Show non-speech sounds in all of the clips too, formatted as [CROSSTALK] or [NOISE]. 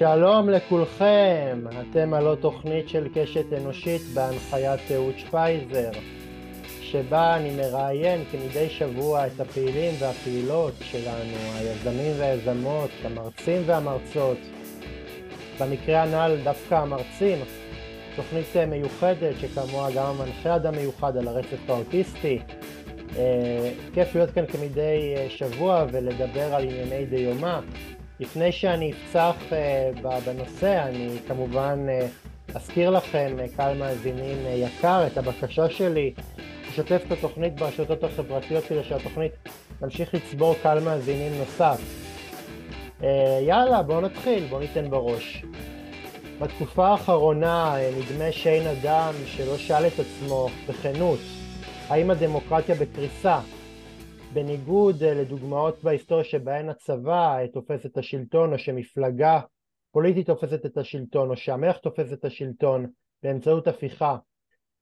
שלום לכולכם, אתם הלא תוכנית של קשת אנושית בהנחיית אהוד שפייזר, שבה אני מראיין כמדי שבוע את הפעילים והפעילות שלנו, היזמים והיזמות, המרצים והמרצות. במקרה הנ"ל דווקא המרצים, תוכנית מיוחדת שכמוה גם המנחה אדם מיוחד על הרצף האוטיסטי. אה, כיף להיות כאן כמדי שבוע ולדבר על ענייני דיומא. לפני שאני אפצח uh, בנושא, אני כמובן uh, אזכיר לכם, uh, קהל מאזינים uh, יקר, את הבקשה שלי לשתף את התוכנית ברשתות החברתיות כדי שהתוכנית תמשיך לצבור קהל מאזינים נוסף. Uh, יאללה, בואו נתחיל, בואו ניתן בראש. בתקופה האחרונה uh, נדמה שאין אדם שלא שאל את עצמו בכנות, האם הדמוקרטיה בקריסה? בניגוד אה, לדוגמאות בהיסטוריה שבהן הצבא תופס את השלטון או שמפלגה פוליטית תופסת את השלטון או שהמלך תופס את השלטון באמצעות הפיכה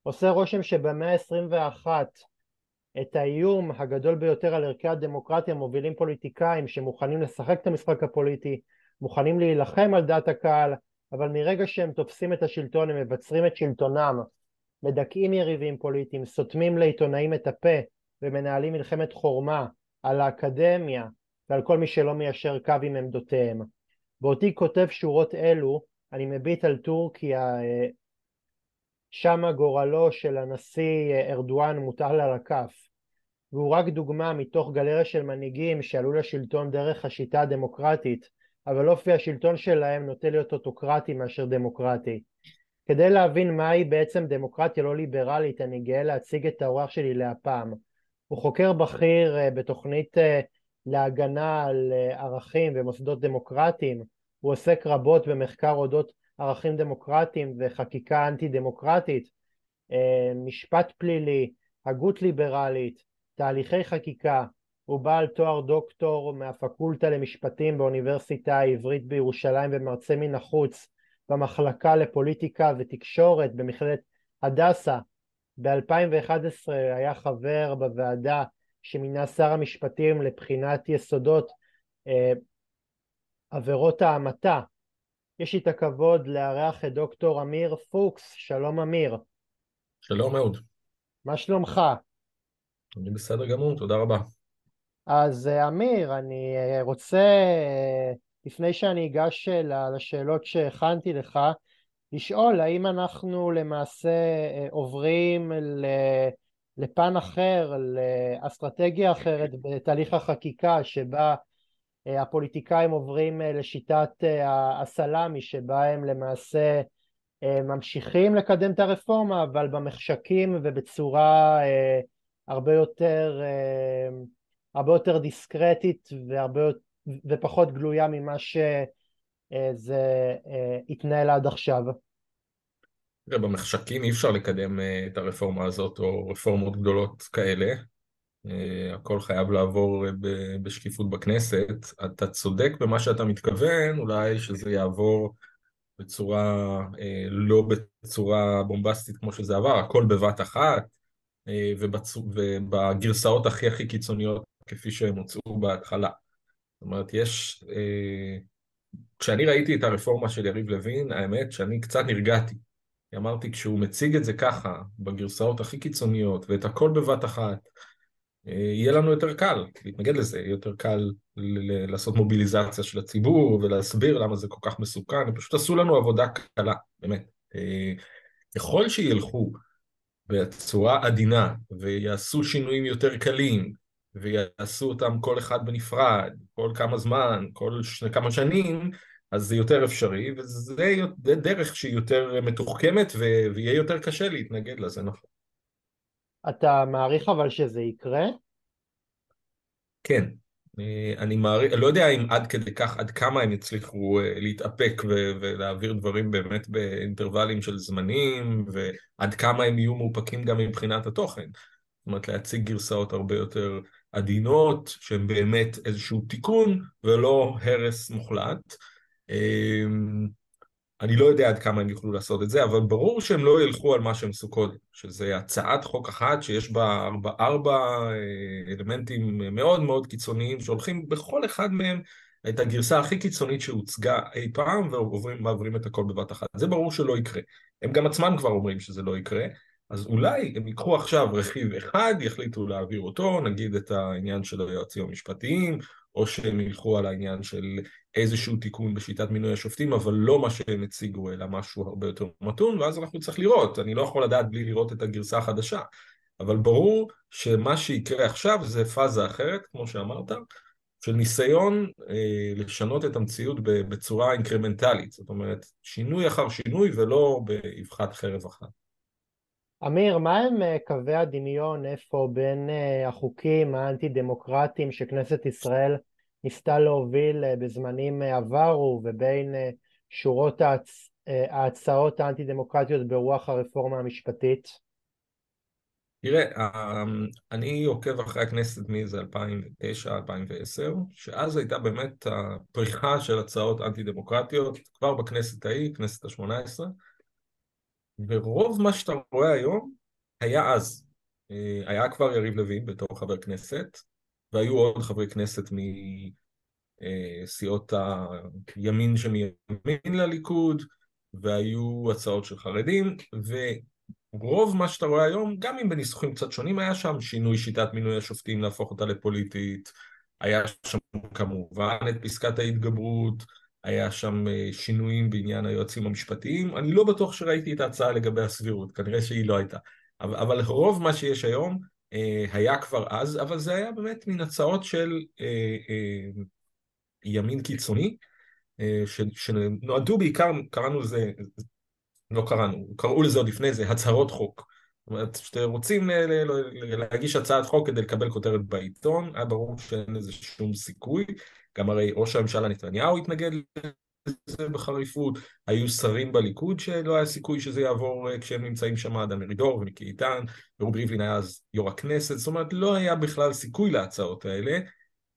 עושה רושם שבמאה ה-21 את האיום הגדול ביותר על ערכי הדמוקרטיה מובילים פוליטיקאים שמוכנים לשחק את המשחק הפוליטי, מוכנים להילחם על דעת הקהל, אבל מרגע שהם תופסים את השלטון הם מבצרים את שלטונם, מדכאים יריבים פוליטיים, סותמים לעיתונאים את הפה, ומנהלים מלחמת חורמה על האקדמיה ועל כל מי שלא מיישר קו עם עמדותיהם. באותי כותב שורות אלו אני מביט על טורקיה אה, שמה גורלו של הנשיא אה, ארדואן מוטל על הכף והוא רק דוגמה מתוך גלריה של מנהיגים שעלו לשלטון דרך השיטה הדמוקרטית אבל אופי השלטון שלהם נוטה להיות אוטוקרטי מאשר דמוקרטי. כדי להבין מהי בעצם דמוקרטיה לא ליברלית אני גאה להציג את האורח שלי להפעם. הוא חוקר בכיר אה, בתוכנית אה, להגנה על אה, ערכים ומוסדות דמוקרטיים, הוא עוסק רבות במחקר אודות ערכים דמוקרטיים וחקיקה אנטי דמוקרטית, משפט פלילי, הגות ליברלית, תהליכי חקיקה, הוא בעל תואר דוקטור מהפקולטה למשפטים באוניברסיטה העברית בירושלים ומרצה מן החוץ במחלקה לפוליטיקה ותקשורת במכללת הדסה ב-2011 היה חבר בוועדה שמינה שר המשפטים לבחינת יסודות אה, עבירות ההמתה. יש לי את הכבוד לארח את דוקטור אמיר פוקס, שלום אמיר. שלום אהוד. מה שלומך? אני בסדר גמור, תודה רבה. אז אה, אמיר, אני אה, רוצה, אה, לפני שאני אגש לשאלות שהכנתי לך, לשאול האם אנחנו למעשה אה, עוברים לפן אחר, לאסטרטגיה אחרת בתהליך החקיקה שבה אה, הפוליטיקאים עוברים אה, לשיטת הסלאמי שבה הם למעשה ממשיכים לקדם את הרפורמה אבל במחשכים ובצורה הרבה יותר, הרבה יותר דיסקרטית והרבה, ופחות גלויה ממה ש... זה אה, התנהל עד עכשיו. תראה, במחשכים אי אפשר לקדם אה, את הרפורמה הזאת או רפורמות גדולות כאלה. הכל חייב לעבור בשקיפות בכנסת. אתה צודק במה שאתה מתכוון, אולי שזה יעבור בצורה, לא בצורה בומבסטית כמו שזה עבר, הכל בבת אחת, ובגרסאות הכי הכי קיצוניות כפי שהם הוצאו בהתחלה. זאת אומרת, יש כשאני ראיתי את הרפורמה של יריב לוין, האמת שאני קצת נרגעתי. אמרתי, כשהוא מציג את זה ככה, בגרסאות הכי קיצוניות, ואת הכל בבת אחת, אה, יהיה לנו יותר קל להתנגד לזה, יהיה יותר קל לעשות מוביליזציה של הציבור ולהסביר למה זה כל כך מסוכן, הם פשוט עשו לנו עבודה קלה, באמת. אה, ככל שילכו בצורה עדינה ויעשו שינויים יותר קלים ויעשו אותם כל אחד בנפרד, כל כמה זמן, כל שני, כמה שנים, אז זה יותר אפשרי, וזה דרך שהיא יותר מתוחכמת ויהיה יותר קשה להתנגד לזה, נכון. אתה מעריך אבל שזה יקרה? כן. אני מעריך, לא יודע אם עד כדי כך, עד כמה הם יצליחו אה, להתאפק ולהעביר דברים באמת באינטרוולים של זמנים, ועד כמה הם יהיו מאופקים גם מבחינת התוכן. זאת אומרת, להציג גרסאות הרבה יותר עדינות, שהן באמת איזשהו תיקון ולא הרס מוחלט. אמ, אני לא יודע עד כמה הם יוכלו לעשות את זה, אבל ברור שהם לא ילכו על מה שהם עשו קודם, שזה הצעת חוק אחת שיש בה ארבע, ארבע אה, אלמנטים מאוד מאוד קיצוניים, שהולכים בכל אחד מהם את הגרסה הכי קיצונית שהוצגה אי פעם ומעבירים את הכל בבת אחת. זה ברור שלא יקרה. הם גם עצמם כבר אומרים שזה לא יקרה, אז אולי הם ייקחו עכשיו רכיב אחד, יחליטו להעביר אותו, נגיד את העניין של היועצים המשפטיים, או שהם ילכו על העניין של איזשהו תיקון בשיטת מינוי השופטים, אבל לא מה שהם הציגו, אלא משהו הרבה יותר מתון, ואז אנחנו צריך לראות. אני לא יכול לדעת בלי לראות את הגרסה החדשה. אבל ברור שמה שיקרה עכשיו זה פאזה אחרת, כמו שאמרת, של ניסיון אה, לשנות את המציאות בצורה אינקרמנטלית, זאת אומרת, שינוי אחר שינוי ולא באבחת חרב אחת. אמיר, מה הם אה, קווי הדמיון איפה בין אה, החוקים האנטי דמוקרטיים שכנסת ישראל ניסתה להוביל אה, בזמנים עברו ובין שורות ההצ... ההצעות האנטי דמוקרטיות ברוח הרפורמה המשפטית? תראה, אמ, אני עוקב אחרי הכנסת מאיזה 2009-2010, שאז הייתה באמת הפריחה של הצעות אנטי דמוקרטיות, כבר בכנסת ההיא, כנסת השמונה עשרה, ורוב מה שאתה רואה היום היה אז. אה, היה כבר יריב לוין בתור חבר כנסת, והיו עוד חברי כנסת מסיעות הימין שמימין לליכוד, והיו הצעות של חרדים, ורוב מה שאתה רואה היום, גם אם בניסוחים קצת שונים, היה שם שינוי שיטת מינוי השופטים להפוך אותה לפוליטית, היה שם כמובן את פסקת ההתגברות, היה שם אה, שינויים בעניין היועצים המשפטיים, אני לא בטוח שראיתי את ההצעה לגבי הסבירות, כנראה שהיא לא הייתה. אבל, אבל רוב מה שיש היום אה, היה כבר אז, אבל זה היה באמת מן הצעות של אה, ימין קיצוני, שנועדו בעיקר, קראנו לזה, לא קראנו, קראו לזה עוד לפני זה הצהרות חוק. זאת אומרת, כשאתם רוצים להגיש הצעת חוק כדי לקבל כותרת בעיתון, היה ברור שאין לזה שום סיכוי. גם הרי ראש הממשלה נתניהו התנגד לזה בחריפות, היו שרים בליכוד שלא היה סיכוי שזה יעבור אה, כשהם נמצאים שם, דן מרידור ומיקי איתן, ורובי ריבלין היה אז יו"ר הכנסת, זאת אומרת לא היה בכלל סיכוי להצעות האלה.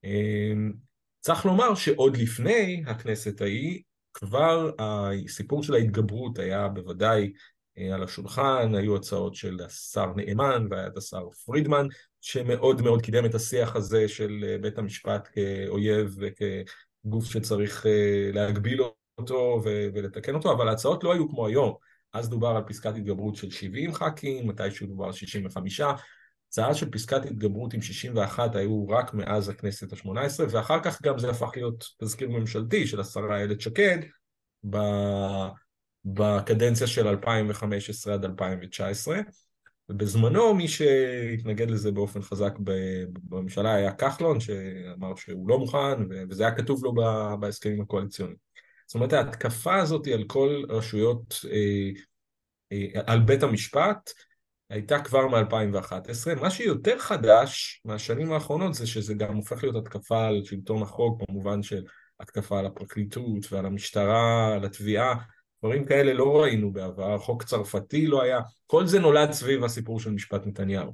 אמ, צריך לומר שעוד לפני הכנסת ההיא, כבר הסיפור של ההתגברות היה בוודאי אה, על השולחן, היו הצעות של השר נאמן והיה את השר פרידמן, שמאוד מאוד קידם את השיח הזה של אה, בית המשפט כאויב וכגוף שצריך אה, להגביל אותו ולתקן אותו, אבל ההצעות לא היו כמו היום. אז דובר על פסקת התגברות של 70 ח"כים, מתישהו דובר על 65. הצעה של פסקת התגברות עם 61 היו רק מאז הכנסת השמונה עשרה, ואחר כך גם זה הפך להיות תזכיר ממשלתי של השרה איילת שקד, בקדנציה של 2015 עד 2019. ובזמנו מי שהתנגד לזה באופן חזק בממשלה היה כחלון, שאמר שהוא לא מוכן, וזה היה כתוב לו בהסכמים הקואליציוניים. זאת אומרת ההתקפה הזאת על כל רשויות, אה, אה, על בית המשפט, הייתה כבר מ-2011. מה שיותר חדש מהשנים האחרונות זה שזה גם הופך להיות התקפה על שלטון החוק, במובן של התקפה על הפרקליטות ועל המשטרה, על התביעה. דברים כאלה לא ראינו בעבר, חוק צרפתי לא היה, כל זה נולד סביב הסיפור של משפט נתניהו,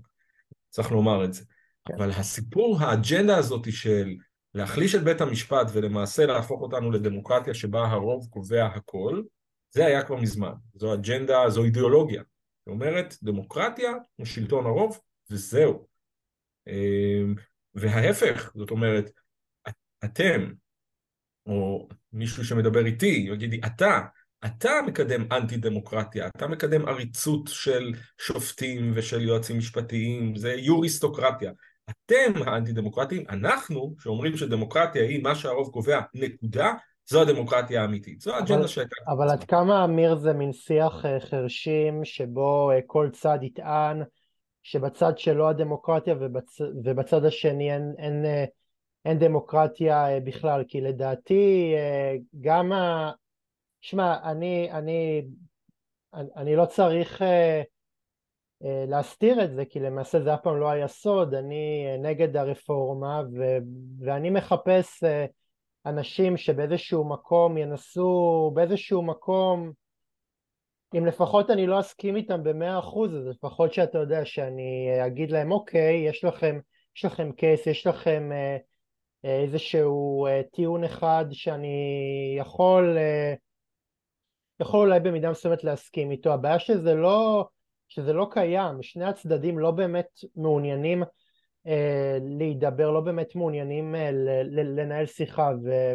צריך לומר את זה. כן. אבל הסיפור, האג'נדה הזאת של להחליש את בית המשפט ולמעשה להפוך אותנו לדמוקרטיה שבה הרוב קובע הכל, זה היה כבר מזמן. זו אג'נדה, זו אידיאולוגיה. זאת אומרת, דמוקרטיה הוא שלטון הרוב, וזהו. אמ, וההפך, זאת אומרת, אתם, או מישהו שמדבר איתי, יגיד לי, אתה, אתה מקדם אנטי דמוקרטיה, אתה מקדם עריצות של שופטים ושל יועצים משפטיים, זה יוריסטוקרטיה. אתם האנטי דמוקרטים, אנחנו שאומרים שדמוקרטיה היא מה שהרוב קובע, נקודה, זו הדמוקרטיה האמיתית, זו האג'נדה שהייתה. אבל עד כמה אמיר זה מין שיח אה, חרשים שבו אה, כל צד יטען שבצד שלו הדמוקרטיה ובצ... ובצד השני אין, אין, אה, אין דמוקרטיה בכלל, כי לדעתי גם ה... שמע, אני, אני, אני, לא צריך אה, אה, להסתיר את זה, כי למעשה זה אף פעם לא היה סוד, אני אה, נגד הרפורמה, ו, ואני מחפש אה, אנשים שבאיזשהו מקום ינסו, באיזשהו מקום, אם לפחות אני לא אסכים איתם במאה אחוז, אז לפחות שאתה יודע שאני אה, אגיד להם, אוקיי, יש לכם, יש לכם קייס, יש לכם אה, אה איזשהו אה, טיעון אחד שאני יכול אה, יכול אולי במידה מסוימת להסכים איתו, הבעיה שזה לא, שזה לא קיים, שני הצדדים לא באמת מעוניינים אה, להידבר, לא באמת מעוניינים אה, לנהל שיחה,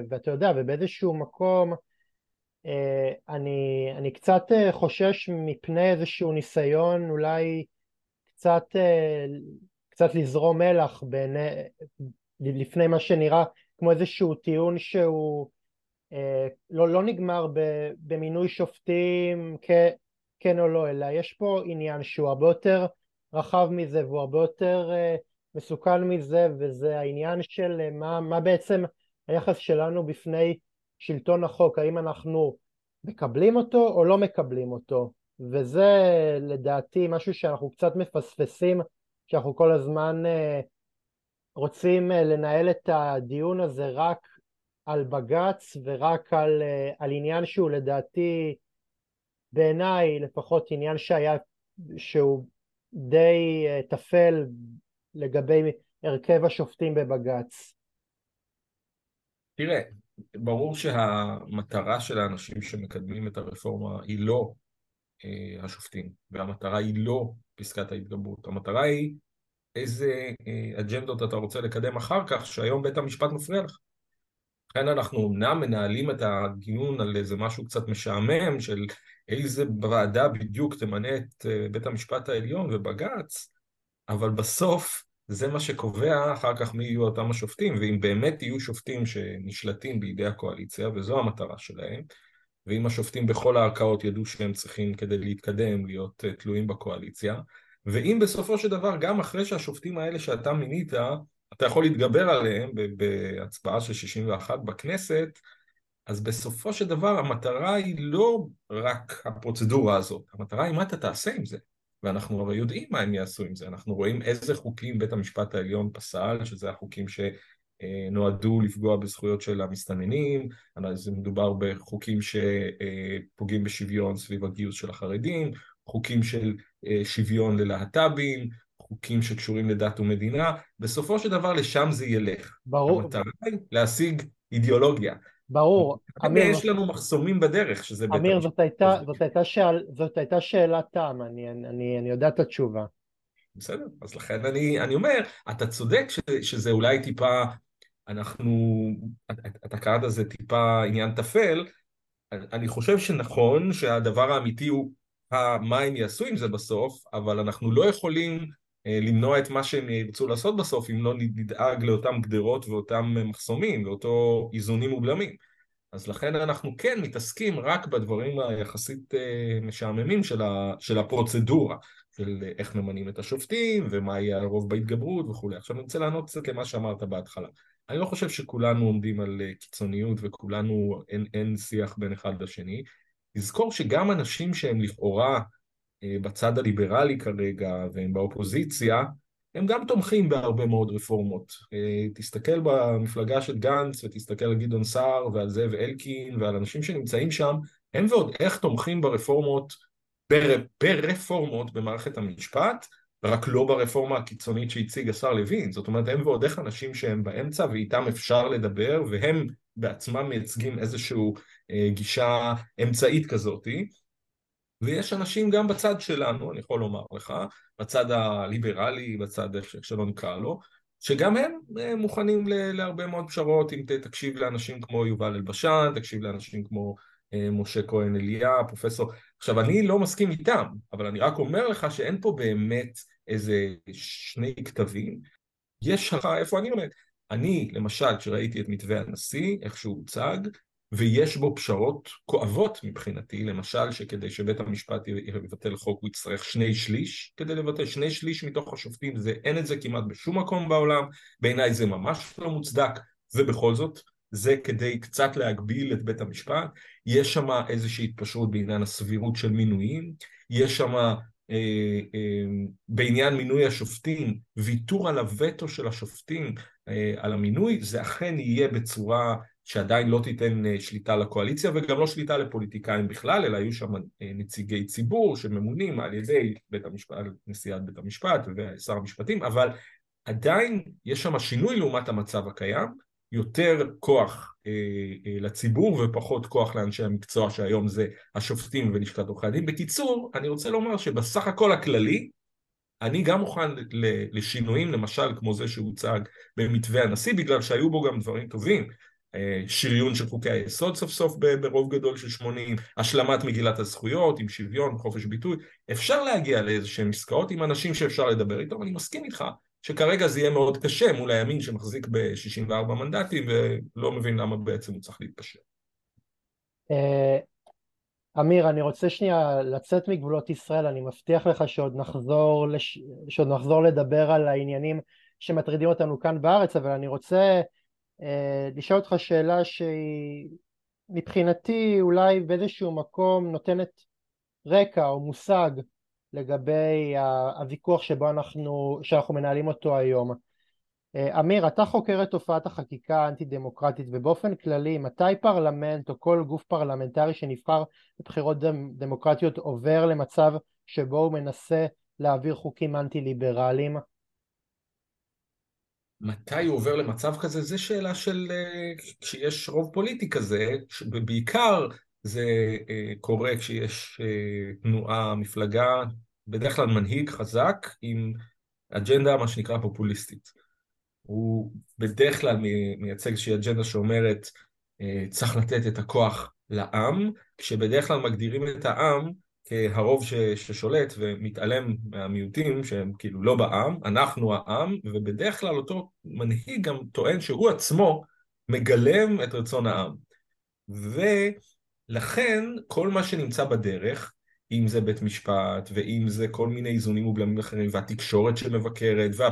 ואתה יודע, ובאיזשהו מקום אה, אני, אני קצת חושש מפני איזשהו ניסיון אולי קצת, קצת לזרום מלח בין, לפני מה שנראה כמו איזשהו טיעון שהוא לא, לא נגמר במינוי שופטים כן או לא, אלא יש פה עניין שהוא הרבה יותר רחב מזה והוא הרבה יותר מסוכן מזה וזה העניין של אה, מה, מה בעצם היחס שלנו בפני שלטון החוק, האם אנחנו מקבלים אותו או לא מקבלים אותו. וזה לדעתי משהו שאנחנו קצת מפספסים שאנחנו כל הזמן אה, רוצים אה, לנהל את הדיון הזה רק על בג"ץ ורק על, על עניין שהוא לדעתי בעיניי לפחות עניין שהיה שהוא די טפל לגבי הרכב השופטים בבג"ץ? תראה, ברור שהמטרה של האנשים שמקדמים את הרפורמה היא לא אה, השופטים, והמטרה היא לא פסקת ההתגברות, המטרה היא איזה אה, אג'נדות אתה רוצה לקדם אחר כך, שהיום בית המשפט מפריע לך. לכן אנחנו אמנם מנהלים את הדיון על איזה משהו קצת משעמם של איזה ועדה בדיוק תמנה את אה, בית המשפט העליון ובג"ץ, אבל בסוף זה מה שקובע אחר כך מי יהיו אותם השופטים, ואם באמת יהיו שופטים שנשלטים בידי הקואליציה, וזו המטרה שלהם, ואם השופטים בכל הערכאות ידעו שהם צריכים כדי להתקדם להיות אה, תלויים בקואליציה, ואם בסופו של דבר גם אחרי שהשופטים האלה שאתה מינית, אתה יכול להתגבר עליהם בהצבעה של 61 בכנסת, אז בסופו של דבר המטרה היא לא רק הפרוצדורה הזאת, המטרה היא מה אתה תעשה עם זה. ואנחנו הרי יודעים מה הם יעשו עם זה, אנחנו רואים איזה חוקים בית המשפט העליון פסל, שזה החוקים שנועדו לפגוע בזכויות של המסתננים, זה מדובר בחוקים שפוגעים בשוויון סביב הגיוס של החרדים, חוקים של אה, שוויון ללהט"בים, חוקים שקשורים לדת ומדינה, בסופו של דבר לשם זה ילך. ברור. המטרה היא להשיג אידיאולוגיה. ברור. אמיר, יש לנו מחסומים בדרך, שזה בית אמיר, זאת הייתה, זאת, הייתה שאל, זאת הייתה שאלת טעם, אני, אני, אני יודע את התשובה. בסדר, אז לכן אני, אני אומר, אתה צודק ש, שזה אולי טיפה, אנחנו, אתה קראת לזה טיפה עניין טפל, אני חושב שנכון שהדבר האמיתי הוא מה הם יעשו עם זה בסוף, אבל אנחנו לא יכולים למנוע את מה שהם ירצו לעשות בסוף אם לא נדאג לאותם גדרות ואותם מחסומים ואותו איזונים ובלמים. אז לכן אנחנו כן מתעסקים רק בדברים היחסית אה, משעממים של, ה, של הפרוצדורה, של איך ממנים את השופטים ומה יהיה הרוב בהתגברות וכולי. עכשיו אני רוצה לענות קצת למה שאמרת בהתחלה. אני לא חושב שכולנו עומדים על אה, קיצוניות וכולנו, אין, אין שיח בין אחד לשני. לזכור שגם אנשים שהם לכאורה אה, בצד הליברלי כרגע והם באופוזיציה, הם גם תומכים בהרבה מאוד רפורמות. אה, תסתכל במפלגה של גנץ ותסתכל על גדעון סער ועל זאב אלקין ועל אנשים שנמצאים שם, הם ועוד איך תומכים ברפורמות, בר, ברפורמות במערכת המשפט, רק לא ברפורמה הקיצונית שהציג השר לוין. זאת אומרת, הם ועוד איך אנשים שהם באמצע ואיתם אפשר לדבר, והם בעצמם מייצגים איזושהי אה, גישה אמצעית כזאתי. ויש אנשים גם בצד שלנו, אני יכול לומר לך, בצד הליברלי, בצד איך שלא נקרא לו, שגם הם אה, מוכנים להרבה מאוד פשרות, אם תקשיב לאנשים כמו יובל אלבשן, תקשיב לאנשים כמו אה, משה כהן אליה, פרופסור... עכשיו, אני לא מסכים איתם, אבל אני רק אומר לך שאין פה באמת איזה שני כתבים. יש לך, איפה אני עומד? אני, למשל, כשראיתי את מתווה הנשיא, איך שהוא הוצג, ויש בו פשרות כואבות מבחינתי, למשל שכדי שבית המשפט יבטל חוק הוא יצטרך שני שליש. כדי לבטל, שני שליש מתוך השופטים, זה, אין את זה כמעט בשום מקום בעולם, בעיניי זה ממש לא מוצדק, ובכל זאת זה כדי קצת להגביל את בית המשפט, יש שם איזושהי התפשרות בעניין הסבירות של מינויים, יש שם אה, אה, בעניין מינוי השופטים, ויתור על הווטו של השופטים אה, על המינוי, זה אכן יהיה בצורה שעדיין לא תיתן אה, שליטה לקואליציה וגם לא שליטה לפוליטיקאים בכלל, אלא יהיו שם אה, נציגי ציבור שממונים על ידי בית המשפט, נשיאת בית המשפט ושר המשפטים, אבל עדיין יש שם שינוי לעומת המצב הקיים, יותר כוח אה, אה, לציבור ופחות כוח לאנשי המקצוע שהיום זה השופטים ולשכת עורכי הדין. בקיצור, אני רוצה לומר שבסך הכל הכללי, אני גם מוכן לשינויים, למשל כמו זה שהוצג במתווה הנשיא, בגלל שהיו בו גם דברים טובים. שריון של חוקי היסוד סוף סוף ברוב גדול של 80, השלמת מגילת הזכויות עם שוויון וחופש ביטוי, אפשר להגיע לאיזה שהן עסקאות עם אנשים שאפשר לדבר איתם, אני מסכים איתך שכרגע זה יהיה מאוד קשה מול הימין שמחזיק ב-64 מנדטים ולא מבין למה בעצם הוא צריך להתפשר. אה, אמיר, אני רוצה שנייה לצאת מגבולות ישראל, אני מבטיח לך שעוד נחזור, לש... שעוד נחזור לדבר על העניינים שמטרידים אותנו כאן בארץ, אבל אני רוצה לשאול אותך שאלה שהיא מבחינתי אולי באיזשהו מקום נותנת רקע או מושג לגבי הוויכוח שבו אנחנו, שאנחנו מנהלים אותו היום. אה, עמיר, אתה חוקר את תופעת החקיקה האנטי דמוקרטית ובאופן כללי מתי פרלמנט או כל גוף פרלמנטרי שנבחר בבחירות דמוקרטיות עובר למצב שבו הוא מנסה להעביר חוקים אנטי ליברליים? מתי הוא עובר למצב כזה? זו שאלה של אה, כשיש רוב פוליטי כזה, בעיקר זה אה, קורה כשיש אה, תנועה, מפלגה, בדרך כלל מנהיג חזק עם אג'נדה מה שנקרא פופוליסטית. הוא בדרך כלל מייצג איזושהי אג'נדה שאומרת צריך לתת את הכוח לעם, כשבדרך כלל מגדירים את העם כהרוב ש, ששולט ומתעלם מהמיעוטים שהם כאילו לא בעם, אנחנו העם, ובדרך כלל אותו מנהיג גם טוען שהוא עצמו מגלם את רצון העם. ולכן כל מה שנמצא בדרך, אם זה בית משפט, ואם זה כל מיני איזונים ובלמים אחרים, והתקשורת שמבקרת, וה,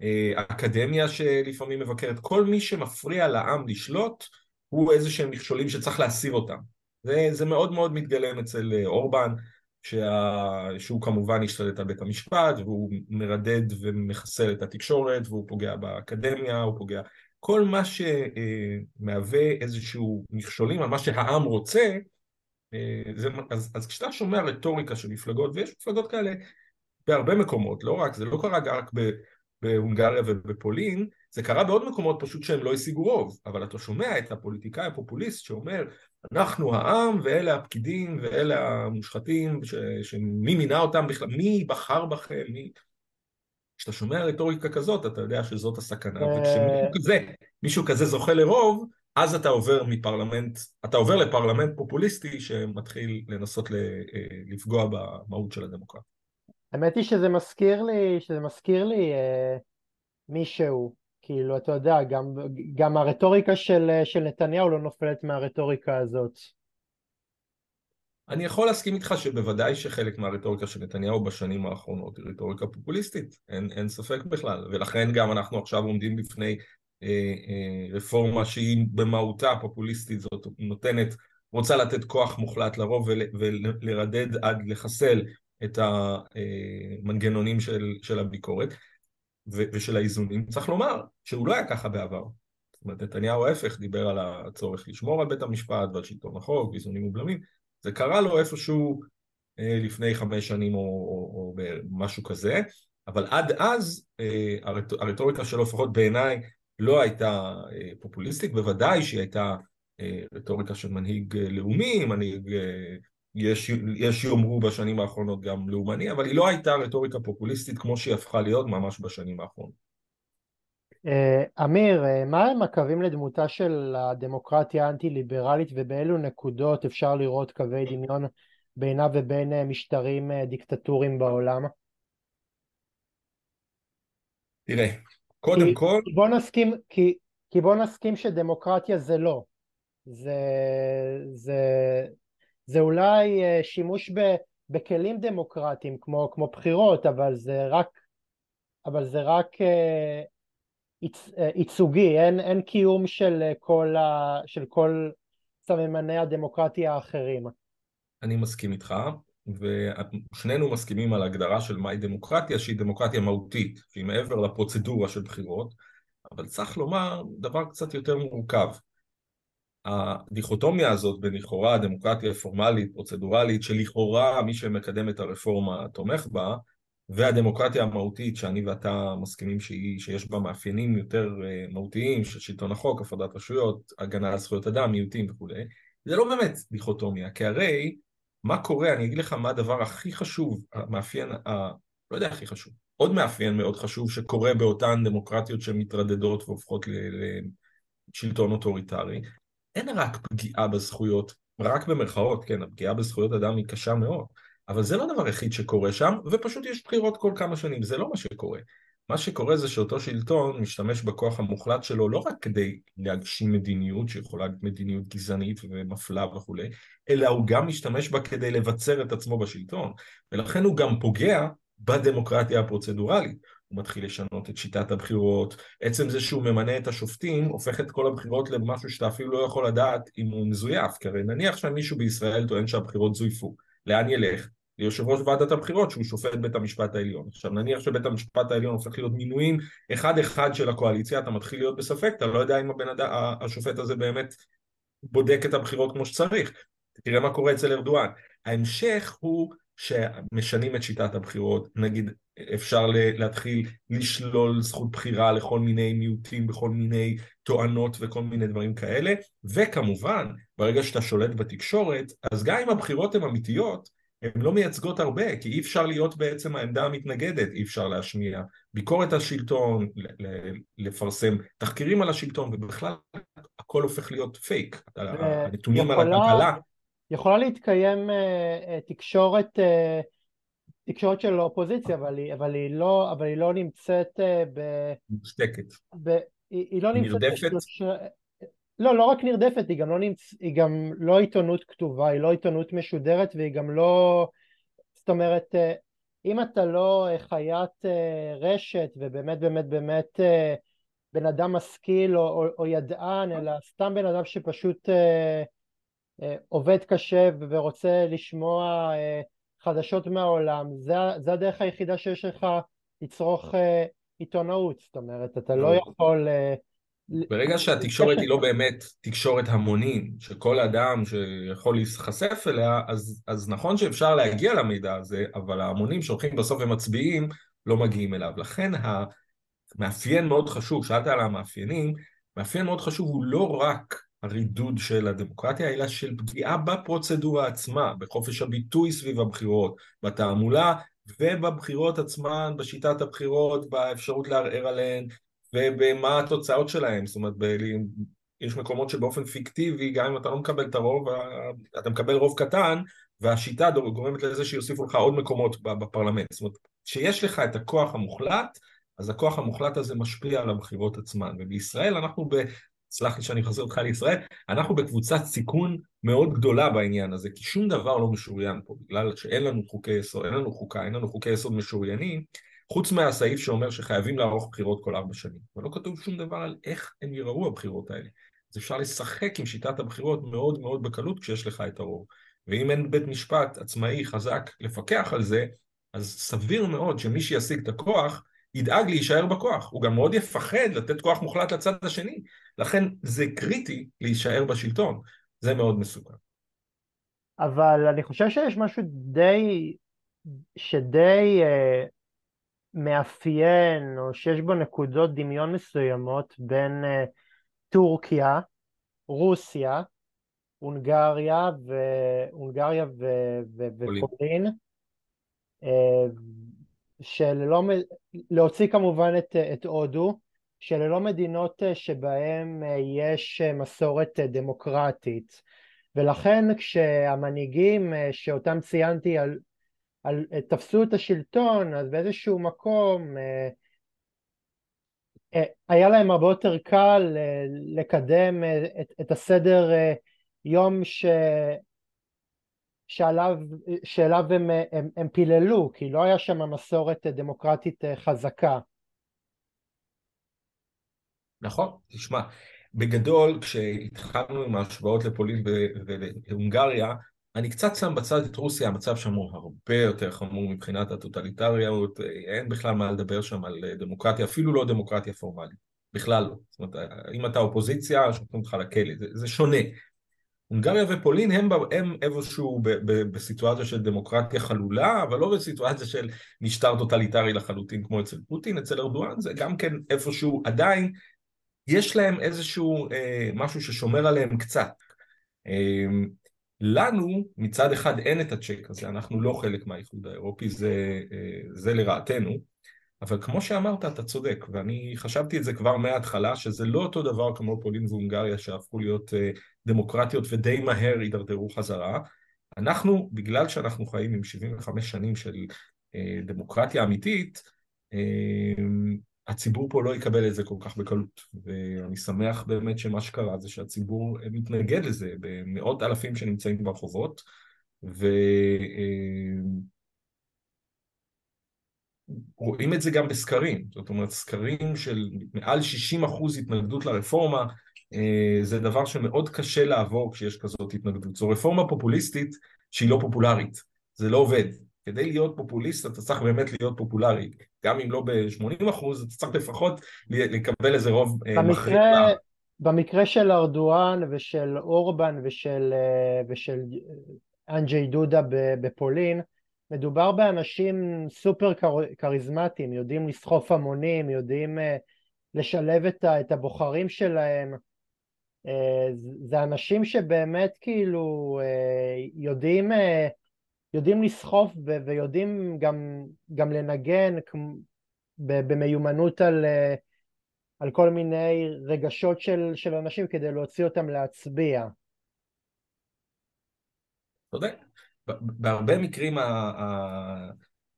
והאקדמיה שלפעמים מבקרת, כל מי שמפריע לעם לשלוט, הוא איזה שהם מכשולים שצריך להסיר אותם. זה, זה מאוד מאוד מתגלם אצל אה, אורבן, שה... שהוא כמובן השתלט על בית המשפט, והוא מרדד ומחסל את התקשורת, והוא פוגע באקדמיה, הוא פוגע... כל מה שמהווה איזשהו מכשולים על מה שהעם רוצה, אה, זה... אז, אז כשאתה שומע רטוריקה של מפלגות, ויש מפלגות כאלה בהרבה מקומות, לא רק, זה לא קרה רק בהונגריה ובפולין, זה קרה בעוד מקומות פשוט שהם לא השיגו רוב, אבל אתה שומע את הפוליטיקאי הפופוליסט שאומר אנחנו העם ואלה הפקידים ואלה המושחתים, ש... שמי מינה אותם בכלל, מי בחר בכם, מי... כשאתה שומע רטוריקה כזאת אתה יודע שזאת הסכנה, אה. וכשמישהו כזה, מישהו כזה זוכה לרוב, אז אתה עובר מפרלמנט, אתה עובר לפרלמנט פופוליסטי שמתחיל לנסות אה, לפגוע במהות של הדמוקרטיה. האמת היא שזה מזכיר לי, שזה מזכיר לי אה, מישהו כאילו, אתה יודע, גם, גם הרטוריקה של, של נתניהו לא נופלת מהרטוריקה הזאת. אני יכול להסכים איתך שבוודאי שחלק מהרטוריקה של נתניהו בשנים האחרונות היא רטוריקה פופוליסטית, אין, אין ספק בכלל, ולכן גם אנחנו עכשיו עומדים בפני אה, אה, רפורמה שהיא במהותה פופוליסטית, זאת נותנת, רוצה לתת כוח מוחלט לרוב ול, ולרדד עד לחסל את המנגנונים של, של הביקורת. ושל האיזונים, צריך לומר שהוא לא היה ככה בעבר. זאת אומרת, נתניהו ההפך דיבר על הצורך לשמור על בית המשפט ועל שלטון החוק ואיזונים ובלמים, זה קרה לו איפשהו אה, לפני חמש שנים או, או, או משהו כזה, אבל עד אז אה, הרט, הרטוריקה שלו לפחות בעיניי לא הייתה אה, פופוליסטית, בוודאי שהיא הייתה אה, רטוריקה של מנהיג אה, לאומי, מנהיג אה, יש, יש יאמרו בשנים האחרונות גם לאומני, אבל היא לא הייתה רטוריקה פופוליסטית כמו שהיא הפכה להיות ממש בשנים האחרונות. אה, אמיר, אה, מה הם הקווים לדמותה של הדמוקרטיה האנטי-ליברלית ובאילו נקודות אפשר לראות קווי דמיון בינה ובין אה, משטרים דיקטטוריים בעולם? תראה, קודם כי, כל... כי בוא נסכים, כי, כי בוא נסכים שדמוקרטיה זה לא. זה, זה, זה אולי אה, שימוש בכלים דמוקרטיים כמו, כמו בחירות, אבל זה רק, אבל זה רק אה, אה, ייצוגי, אין, אין קיום של כל, ה, של כל סממני הדמוקרטיה האחרים. אני מסכים איתך, ושנינו מסכימים על הגדרה של מהי דמוקרטיה, שהיא דמוקרטיה מהותית, שהיא מעבר לפרוצדורה של בחירות, אבל צריך לומר דבר קצת יותר מורכב. הדיכוטומיה הזאת בין לכאורה הדמוקרטיה הפורמלית, פרוצדורלית, שלכאורה מי שמקדם את הרפורמה תומך בה, והדמוקרטיה המהותית שאני ואתה מסכימים שהיא, שיש בה מאפיינים יותר אה, מהותיים של שלטון החוק, הפרדת רשויות, הגנה על זכויות אדם, מיעוטים וכולי, זה לא באמת דיכוטומיה, כי הרי מה קורה, אני אגיד לך מה הדבר הכי חשוב, המאפיין לא יודע הכי חשוב. עוד מאפיין מאוד חשוב שקורה באותן דמוקרטיות שמתרדדות והופכות לשלטון אוטוריטרי, אין רק פגיעה בזכויות, רק במרכאות, כן, הפגיעה בזכויות אדם היא קשה מאוד, אבל זה לא הדבר היחיד שקורה שם, ופשוט יש בחירות כל כמה שנים, זה לא מה שקורה. מה שקורה זה שאותו שלטון משתמש בכוח המוחלט שלו לא רק כדי להגשים מדיניות שיכולה להיות מדיניות גזענית ומפלה וכולי, אלא הוא גם משתמש בה כדי לבצר את עצמו בשלטון, ולכן הוא גם פוגע בדמוקרטיה הפרוצדורלית. הוא מתחיל לשנות את שיטת הבחירות, עצם זה שהוא ממנה את השופטים הופך את כל הבחירות למשהו שאתה אפילו לא יכול לדעת אם הוא מזויף, כי הרי נניח שמישהו בישראל טוען שהבחירות זויפו, לאן ילך? ליושב ראש ועדת הבחירות שהוא שופט בית המשפט העליון. עכשיו נניח שבית המשפט העליון הופך להיות מינויים אחד אחד של הקואליציה, אתה מתחיל להיות בספק, אתה לא יודע אם הבן אדם, השופט הזה באמת בודק את הבחירות כמו שצריך. תראה מה קורה אצל ארדואן. ההמשך הוא שמשנים את שיטת הבחירות, נגיד אפשר להתחיל לשלול זכות בחירה לכל מיני מיעוטים בכל מיני תואנות וכל מיני דברים כאלה, וכמובן ברגע שאתה שולט בתקשורת, אז גם אם הבחירות הן אמיתיות, הן לא מייצגות הרבה, כי אי אפשר להיות בעצם העמדה המתנגדת, אי אפשר להשמיע ביקורת על שלטון, לפרסם תחקירים על השלטון, ובכלל הכל הופך להיות פייק. הנתונים על הכלכלה... יכולה להתקיים uh, תקשורת, uh, תקשורת של האופוזיציה, אבל היא, אבל היא, לא, אבל היא לא נמצאת uh, ב... מושתקת. ב... היא, היא לא נמצאת... נרדפת? בשלוש... לא, לא רק נרדפת, היא גם לא, נמצ... היא גם לא עיתונות כתובה, היא לא עיתונות משודרת והיא גם לא... זאת אומרת, אם אתה לא חיית רשת ובאמת באמת באמת בן אדם משכיל או, או, או ידען, אלא סתם בן אדם שפשוט עובד קשה ורוצה לשמוע אה, חדשות מהעולם, זה, זה הדרך היחידה שיש לך לצרוך אה, עיתונאות, זאת אומרת, אתה לא יכול... ברגע שהתקשורת היא לא באמת תקשורת המונים, שכל אדם שיכול להיחשף אליה, אז, אז נכון שאפשר להגיע למידע הזה, אבל ההמונים שהולכים בסוף ומצביעים לא מגיעים אליו. לכן המאפיין מאוד חשוב, שאלת על המאפיינים, מאפיין מאוד חשוב הוא לא רק הרידוד של הדמוקרטיה, אלא של פגיעה בפרוצדורה עצמה, בחופש הביטוי סביב הבחירות, בתעמולה ובבחירות עצמן, בשיטת הבחירות, באפשרות לערער עליהן ובמה התוצאות שלהן, זאת אומרת, ב- יש מקומות שבאופן פיקטיבי, גם אם אתה לא מקבל את הרוב, אתה מקבל רוב קטן, והשיטה גורמת לזה שיוסיפו לך עוד מקומות בפרלמנט. זאת אומרת, כשיש לך את הכוח המוחלט, אז הכוח המוחלט הזה משפיע על הבחירות עצמן. ובישראל אנחנו סלח לי שאני חוזר אותך לישראל, אנחנו בקבוצת סיכון מאוד גדולה בעניין הזה, כי שום דבר לא משוריין פה, בגלל שאין לנו חוקי יסוד, אין לנו חוקה, אין לנו חוקי יסוד משוריינים, חוץ מהסעיף שאומר שחייבים לערוך בחירות כל ארבע שנים, ולא כתוב שום דבר על איך הם יראו הבחירות האלה. אז אפשר לשחק עם שיטת הבחירות מאוד מאוד בקלות כשיש לך את הרוב. ואם אין בית משפט עצמאי חזק לפקח על זה, אז סביר מאוד שמי שישיג את הכוח ידאג להישאר בכוח, הוא גם מאוד יפחד לתת כוח מוחלט לצד השני, לכן זה קריטי להישאר בשלטון, זה מאוד מסוכן. אבל אני חושב שיש משהו די, שדי אה, מאפיין, או שיש בו נקודות דמיון מסוימות בין אה, טורקיה, רוסיה, הונגריה, והונגריה ו... ו... ופולין, אה, שללא, להוציא כמובן את, את הודו, שללא מדינות אה, שבהן אה, יש אה, מסורת דמוקרטית. ולכן כשהמנהיגים שאותם ציינתי על, על, תפסו את השלטון, אז באיזשהו מקום היה להם הרבה יותר קל לקדם את, את הסדר יום ש, שעליו, שאליו הם, הם, הם פיללו, כי לא היה שם מסורת דמוקרטית חזקה. נכון, תשמע, בגדול כשהתחלנו עם ההשוואות לפולין והונגריה, אני קצת שם בצד את רוסיה, המצב שם הוא הרבה יותר חמור מבחינת הטוטליטריות, אין בכלל מה לדבר שם על דמוקרטיה, אפילו לא דמוקרטיה פורמלית, בכלל לא. זאת אומרת, אם אתה אופוזיציה, שולחים אותך לכלא, זה, זה שונה. הונגריה ופולין הם, הם איפשהו ב, ב, בסיטואציה של דמוקרטיה חלולה, אבל לא בסיטואציה של משטר טוטליטרי לחלוטין כמו אצל פוטין, אצל ארדואן זה גם כן איפשהו עדיין, יש להם איזשהו אה, משהו ששומר עליהם קצת. אה, לנו מצד אחד אין את הצ'ק הזה, אנחנו לא חלק מהאיחוד האירופי, זה, זה לרעתנו, אבל כמו שאמרת אתה צודק, ואני חשבתי את זה כבר מההתחלה, שזה לא אותו דבר כמו פולין והונגריה שהפכו להיות דמוקרטיות ודי מהר הידרדרו חזרה, אנחנו, בגלל שאנחנו חיים עם 75 שנים של דמוקרטיה אמיתית, הציבור פה לא יקבל את זה כל כך בקלות, ואני שמח באמת שמה שקרה זה שהציבור מתנגד לזה במאות אלפים שנמצאים ברחובות, ורואים את זה גם בסקרים, זאת אומרת סקרים של מעל 60 אחוז התנגדות לרפורמה, אה, זה דבר שמאוד קשה לעבור כשיש כזאת התנגדות. זו רפורמה פופוליסטית שהיא לא פופולרית, זה לא עובד. כדי להיות פופוליסט אתה צריך באמת להיות פופולרי, גם אם לא ב-80 אחוז, אתה צריך לפחות לקבל איזה רוב אה, מכריע. במקרה של ארדואן ושל אורבן ושל, אה, ושל אנג'י דודה בפולין, מדובר באנשים סופר כריזמטיים, יודעים לסחוף המונים, יודעים אה, לשלב את הבוחרים שלהם. זה אנשים שבאמת כאילו יודעים יודעים לסחוף ויודעים גם, גם לנגן במיומנות על, אה, על כל מיני רגשות של, של אנשים כדי להוציא אותם להצביע. צודק. בהרבה מקרים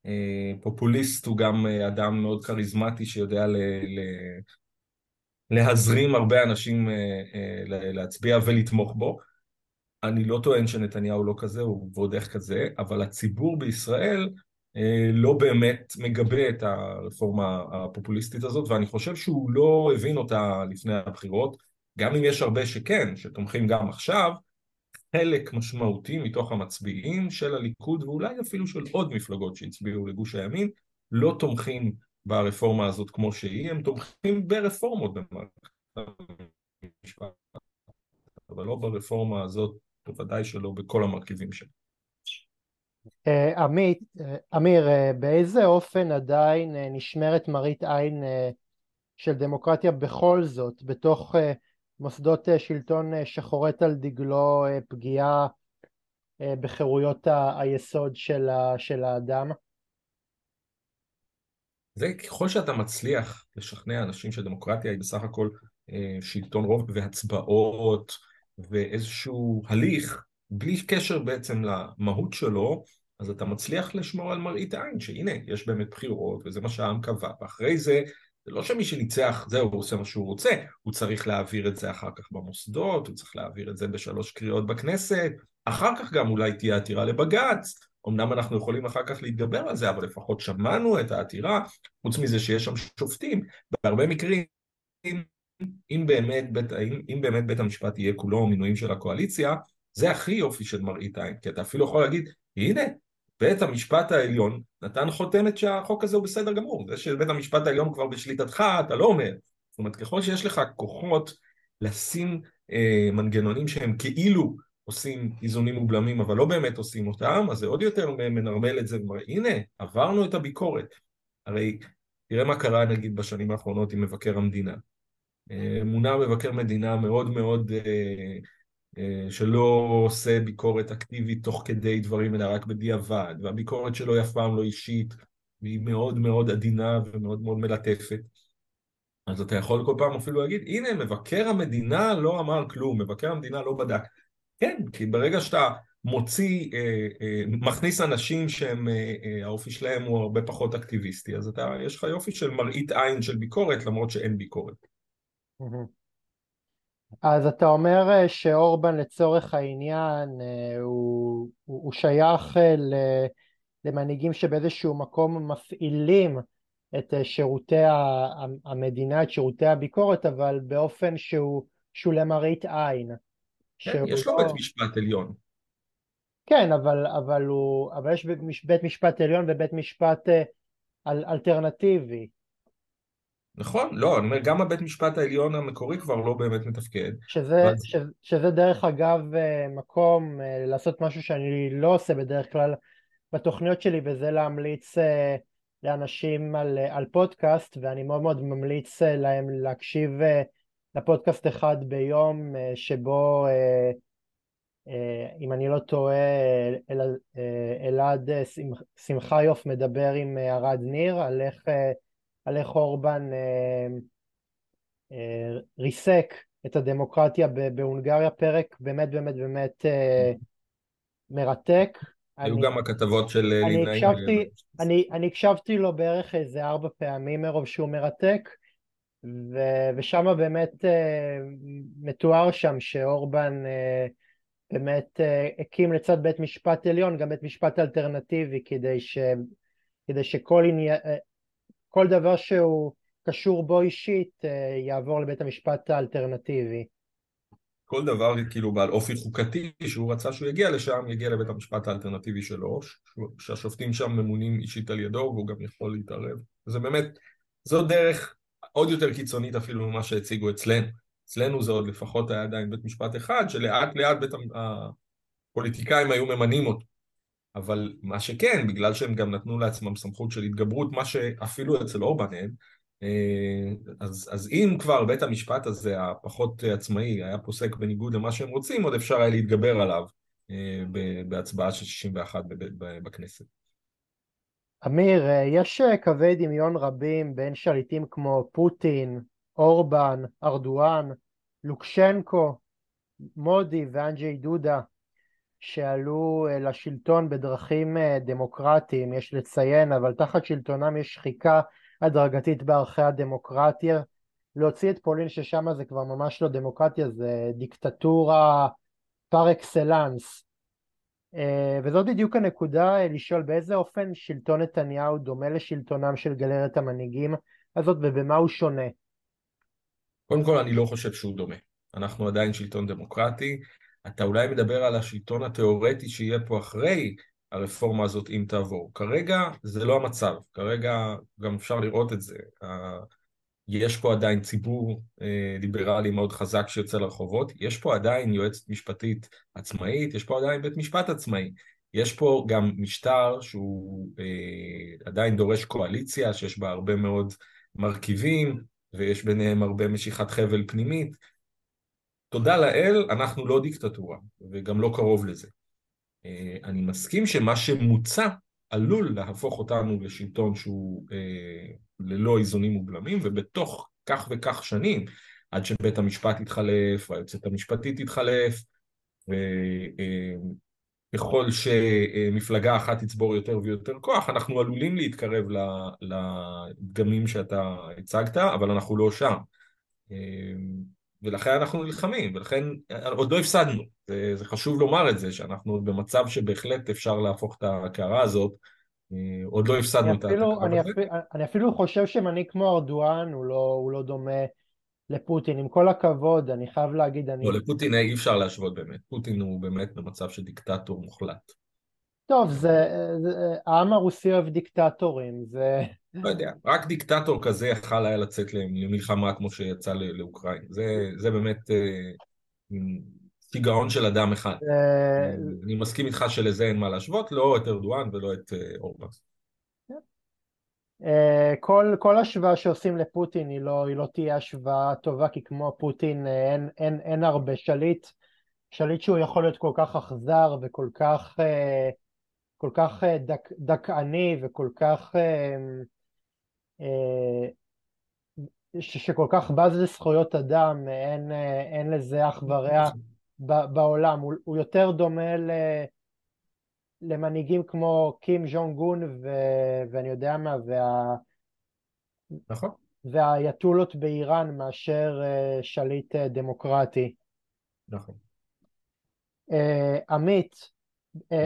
הפופוליסט הוא גם אדם מאוד כריזמטי שיודע ל... ל... להזרים הרבה אנשים אה, אה, להצביע ולתמוך בו. אני לא טוען שנתניהו לא כזה, הוא ועוד איך כזה, אבל הציבור בישראל אה, לא באמת מגבה את הרפורמה הפופוליסטית הזאת, ואני חושב שהוא לא הבין אותה לפני הבחירות, גם אם יש הרבה שכן, שתומכים גם עכשיו, חלק משמעותי מתוך המצביעים של הליכוד, ואולי אפילו של עוד מפלגות שהצביעו לגוש הימין, לא תומכים ברפורמה הזאת כמו שהיא, הם תומכים ברפורמות במערכת המשפט, אבל לא ברפורמה הזאת בוודאי שלא בכל המרכיבים שלו. אה, עמית, אה, אמיר, אה, באיזה אופן עדיין נשמרת מראית עין של דמוקרטיה בכל זאת בתוך מוסדות שלטון שחורת על דגלו פגיעה בחירויות היסוד של האדם? זה ככל שאתה מצליח לשכנע אנשים שדמוקרטיה היא בסך הכל שלטון רוב והצבעות ואיזשהו הליך, בלי קשר בעצם למהות שלו, אז אתה מצליח לשמור על מראית עין, שהנה, יש באמת בחירות, וזה מה שהעם קבע, ואחרי זה, זה לא שמי שניצח, זהו, הוא עושה מה שהוא רוצה, הוא צריך להעביר את זה אחר כך במוסדות, הוא צריך להעביר את זה בשלוש קריאות בכנסת, אחר כך גם אולי תהיה עתירה לבג"ץ, אמנם אנחנו יכולים אחר כך להתגבר על זה, אבל לפחות שמענו את העתירה, חוץ מזה שיש שם שופטים, בהרבה מקרים אם באמת, בית, אם, אם באמת בית המשפט יהיה כולו מינויים של הקואליציה, זה הכי יופי של מראית עין, כי אתה אפילו יכול להגיד, הנה, בית המשפט העליון נתן חותמת שהחוק הזה הוא בסדר גמור, זה שבית המשפט העליון כבר בשליטתך, אתה לא אומר. זאת אומרת, ככל שיש לך כוחות לשים אה, מנגנונים שהם כאילו עושים איזונים ובלמים, אבל לא באמת עושים אותם, אז זה עוד יותר מנרמל את זה, ומראה, הנה, עברנו את הביקורת. הרי תראה מה קרה נגיד בשנים האחרונות עם מבקר המדינה. מונה מבקר מדינה מאוד מאוד אה, אה, שלא עושה ביקורת אקטיבית תוך כדי דברים אלא רק בדיעבד והביקורת שלו היא אף פעם לא אישית והיא מאוד מאוד עדינה ומאוד מאוד מלטפת אז אתה יכול כל פעם אפילו להגיד הנה מבקר המדינה לא אמר כלום, מבקר המדינה לא בדק כן, כי ברגע שאתה מוציא, אה, אה, מכניס אנשים שהם, אה, אה, האופי שלהם הוא הרבה פחות אקטיביסטי, אז אתה, יש לך יופי של מראית עין של ביקורת למרות שאין ביקורת. אז אתה אומר אה, שאורבן לצורך העניין אה, הוא, הוא שייך אה, למנהיגים שבאיזשהו מקום מפעילים את שירותי המדינה, את שירותי הביקורת, אבל באופן שהוא, שהוא למראית עין. כן, יש לו לא... בית משפט עליון. כן, אבל, אבל, הוא, אבל יש בית משפט עליון ובית משפט אל, אלטרנטיבי. נכון, לא, אני אומר, גם הבית משפט העליון המקורי כבר לא באמת מתפקד. שזה, אבל... שזה, שזה דרך אגב אה, מקום אה, לעשות משהו שאני לא עושה בדרך כלל בתוכניות שלי, וזה להמליץ אה, לאנשים על, על פודקאסט, ואני מאוד מאוד ממליץ להם להקשיב לפודקאסט אחד ביום, שבו אם אני לא טועה, אל, אלעד שמחיוף מדבר עם ערד ניר על איך, על איך אורבן ריסק את הדמוקרטיה בהונגריה, פרק באמת באמת באמת מרתק. היו אני, גם הכתבות של אני הקשבתי, אני, אני הקשבתי לו בערך איזה ארבע פעמים מרוב שהוא מרתק, ו, ושם באמת אה, מתואר שם שאורבן אה, באמת אה, הקים לצד בית משפט עליון גם בית משפט אלטרנטיבי כדי, ש, כדי שכל עניין, כל דבר שהוא קשור בו אישית יעבור לבית המשפט האלטרנטיבי. כל דבר כאילו בעל אופי חוקתי שהוא רצה שהוא יגיע לשם, יגיע לבית המשפט האלטרנטיבי שלו, שהשופטים שם ממונים אישית על ידו והוא גם יכול להתערב. זה באמת, זו דרך עוד יותר קיצונית אפילו ממה שהציגו אצלנו. אצלנו זה עוד לפחות היה עדיין בית משפט אחד, שלאט לאט בית הפוליטיקאים היו ממנים אותו. אבל מה שכן, בגלל שהם גם נתנו לעצמם סמכות של התגברות, מה שאפילו אצל אורבן אין, אה, אז, אז אם כבר בית המשפט הזה הפחות עצמאי היה פוסק בניגוד למה שהם רוצים, עוד אפשר היה להתגבר עליו אה, בהצבעה של 61 בכנסת. אמיר, אה, יש קווי דמיון רבים בין שליטים כמו פוטין, אורבן, ארדואן, לוקשנקו, מודי ואנג'י דודה שעלו לשלטון בדרכים דמוקרטיים, יש לציין, אבל תחת שלטונם יש שחיקה הדרגתית בערכי הדמוקרטיה. להוציא את פולין ששם זה כבר ממש לא דמוקרטיה, זה דיקטטורה פר אקסלנס. אה, וזאת בדיוק הנקודה אה, לשאול באיזה אופן שלטון נתניהו דומה לשלטונם של גלרת המנהיגים הזאת ובמה הוא שונה. קודם כל אני לא חושב שהוא דומה. אנחנו עדיין שלטון דמוקרטי. אתה אולי מדבר על השלטון התיאורטי שיהיה פה אחרי הרפורמה הזאת אם תעבור. כרגע זה לא המצב, כרגע גם אפשר לראות את זה. יש פה עדיין ציבור אה, ליברלי מאוד חזק שיוצא לרחובות, יש פה עדיין יועצת משפטית עצמאית, יש פה עדיין בית משפט עצמאי, יש פה גם משטר שהוא אה, עדיין דורש קואליציה שיש בה הרבה מאוד מרכיבים ויש ביניהם הרבה משיכת חבל פנימית. תודה לאל, אנחנו לא דיקטטורה וגם לא קרוב לזה. אה, אני מסכים שמה שמוצע עלול להפוך אותנו לשלטון שהוא אה, ללא איזונים ובלמים, ובתוך כך וכך שנים, עד שבית המשפט יתחלף, והיועצת המשפטית תתחלף, וככל אה, שמפלגה אחת תצבור יותר ויותר כוח, אנחנו עלולים להתקרב לדגמים שאתה הצגת, אבל אנחנו לא שם. ולכן אנחנו נלחמים, ולכן עוד לא הפסדנו, זה, זה חשוב לומר את זה, שאנחנו עוד במצב שבהחלט אפשר להפוך את הקערה הזאת, אה, עוד לא הפסדנו את הזה. אפילו, אני אפילו חושב שמנהיג כמו ארדואן הוא לא, הוא לא דומה לפוטין, עם כל הכבוד, אני חייב להגיד, אני... לא, לפוטין אי אפשר להשוות באמת, פוטין הוא באמת במצב של דיקטטור מוחלט. טוב, זה, זה, העם הרוסי אוהב דיקטטורים, זה... לא יודע, רק דיקטטור כזה יכל היה לצאת למלחמה כמו שיצא לאוקראינה. זה, זה באמת אה, שיגעון של אדם אחד. אה, אני מסכים איתך שלזה אין מה להשוות, לא את ארדואן ולא את אה, אורבן. כל, כל השוואה שעושים לפוטין היא לא, היא לא תהיה השוואה טובה, כי כמו פוטין אין, אין, אין הרבה שליט, שליט שהוא יכול להיות כל כך אכזר וכל כך, כל כך דק, דכאני וכל כך אה, שכל כך בז לזכויות אדם, אין, אה, אין לזה אח ורע בעולם, הוא, הוא יותר דומה ל, למנהיגים כמו קים ז'ונג גון ו, ואני יודע מה, וה, נכון. והאייתולות באיראן מאשר אה, שליט דמוקרטי. נכון. עמית,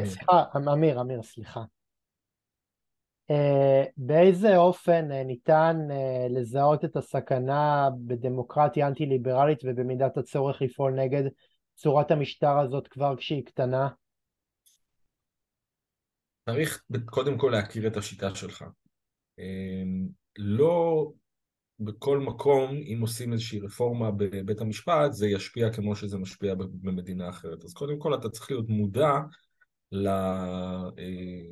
סליחה, אמיר, אמיר, סליחה. אה, באיזה אופן אה, ניתן אה, לזהות את הסכנה בדמוקרטיה אנטי-ליברלית ובמידת הצורך לפעול נגד צורת המשטר הזאת כבר כשהיא קטנה? צריך קודם כל להכיר את השיטה שלך. לא בכל מקום, אם עושים איזושהי רפורמה בבית המשפט, זה ישפיע כמו שזה משפיע במדינה אחרת. אז קודם כל אתה צריך להיות מודע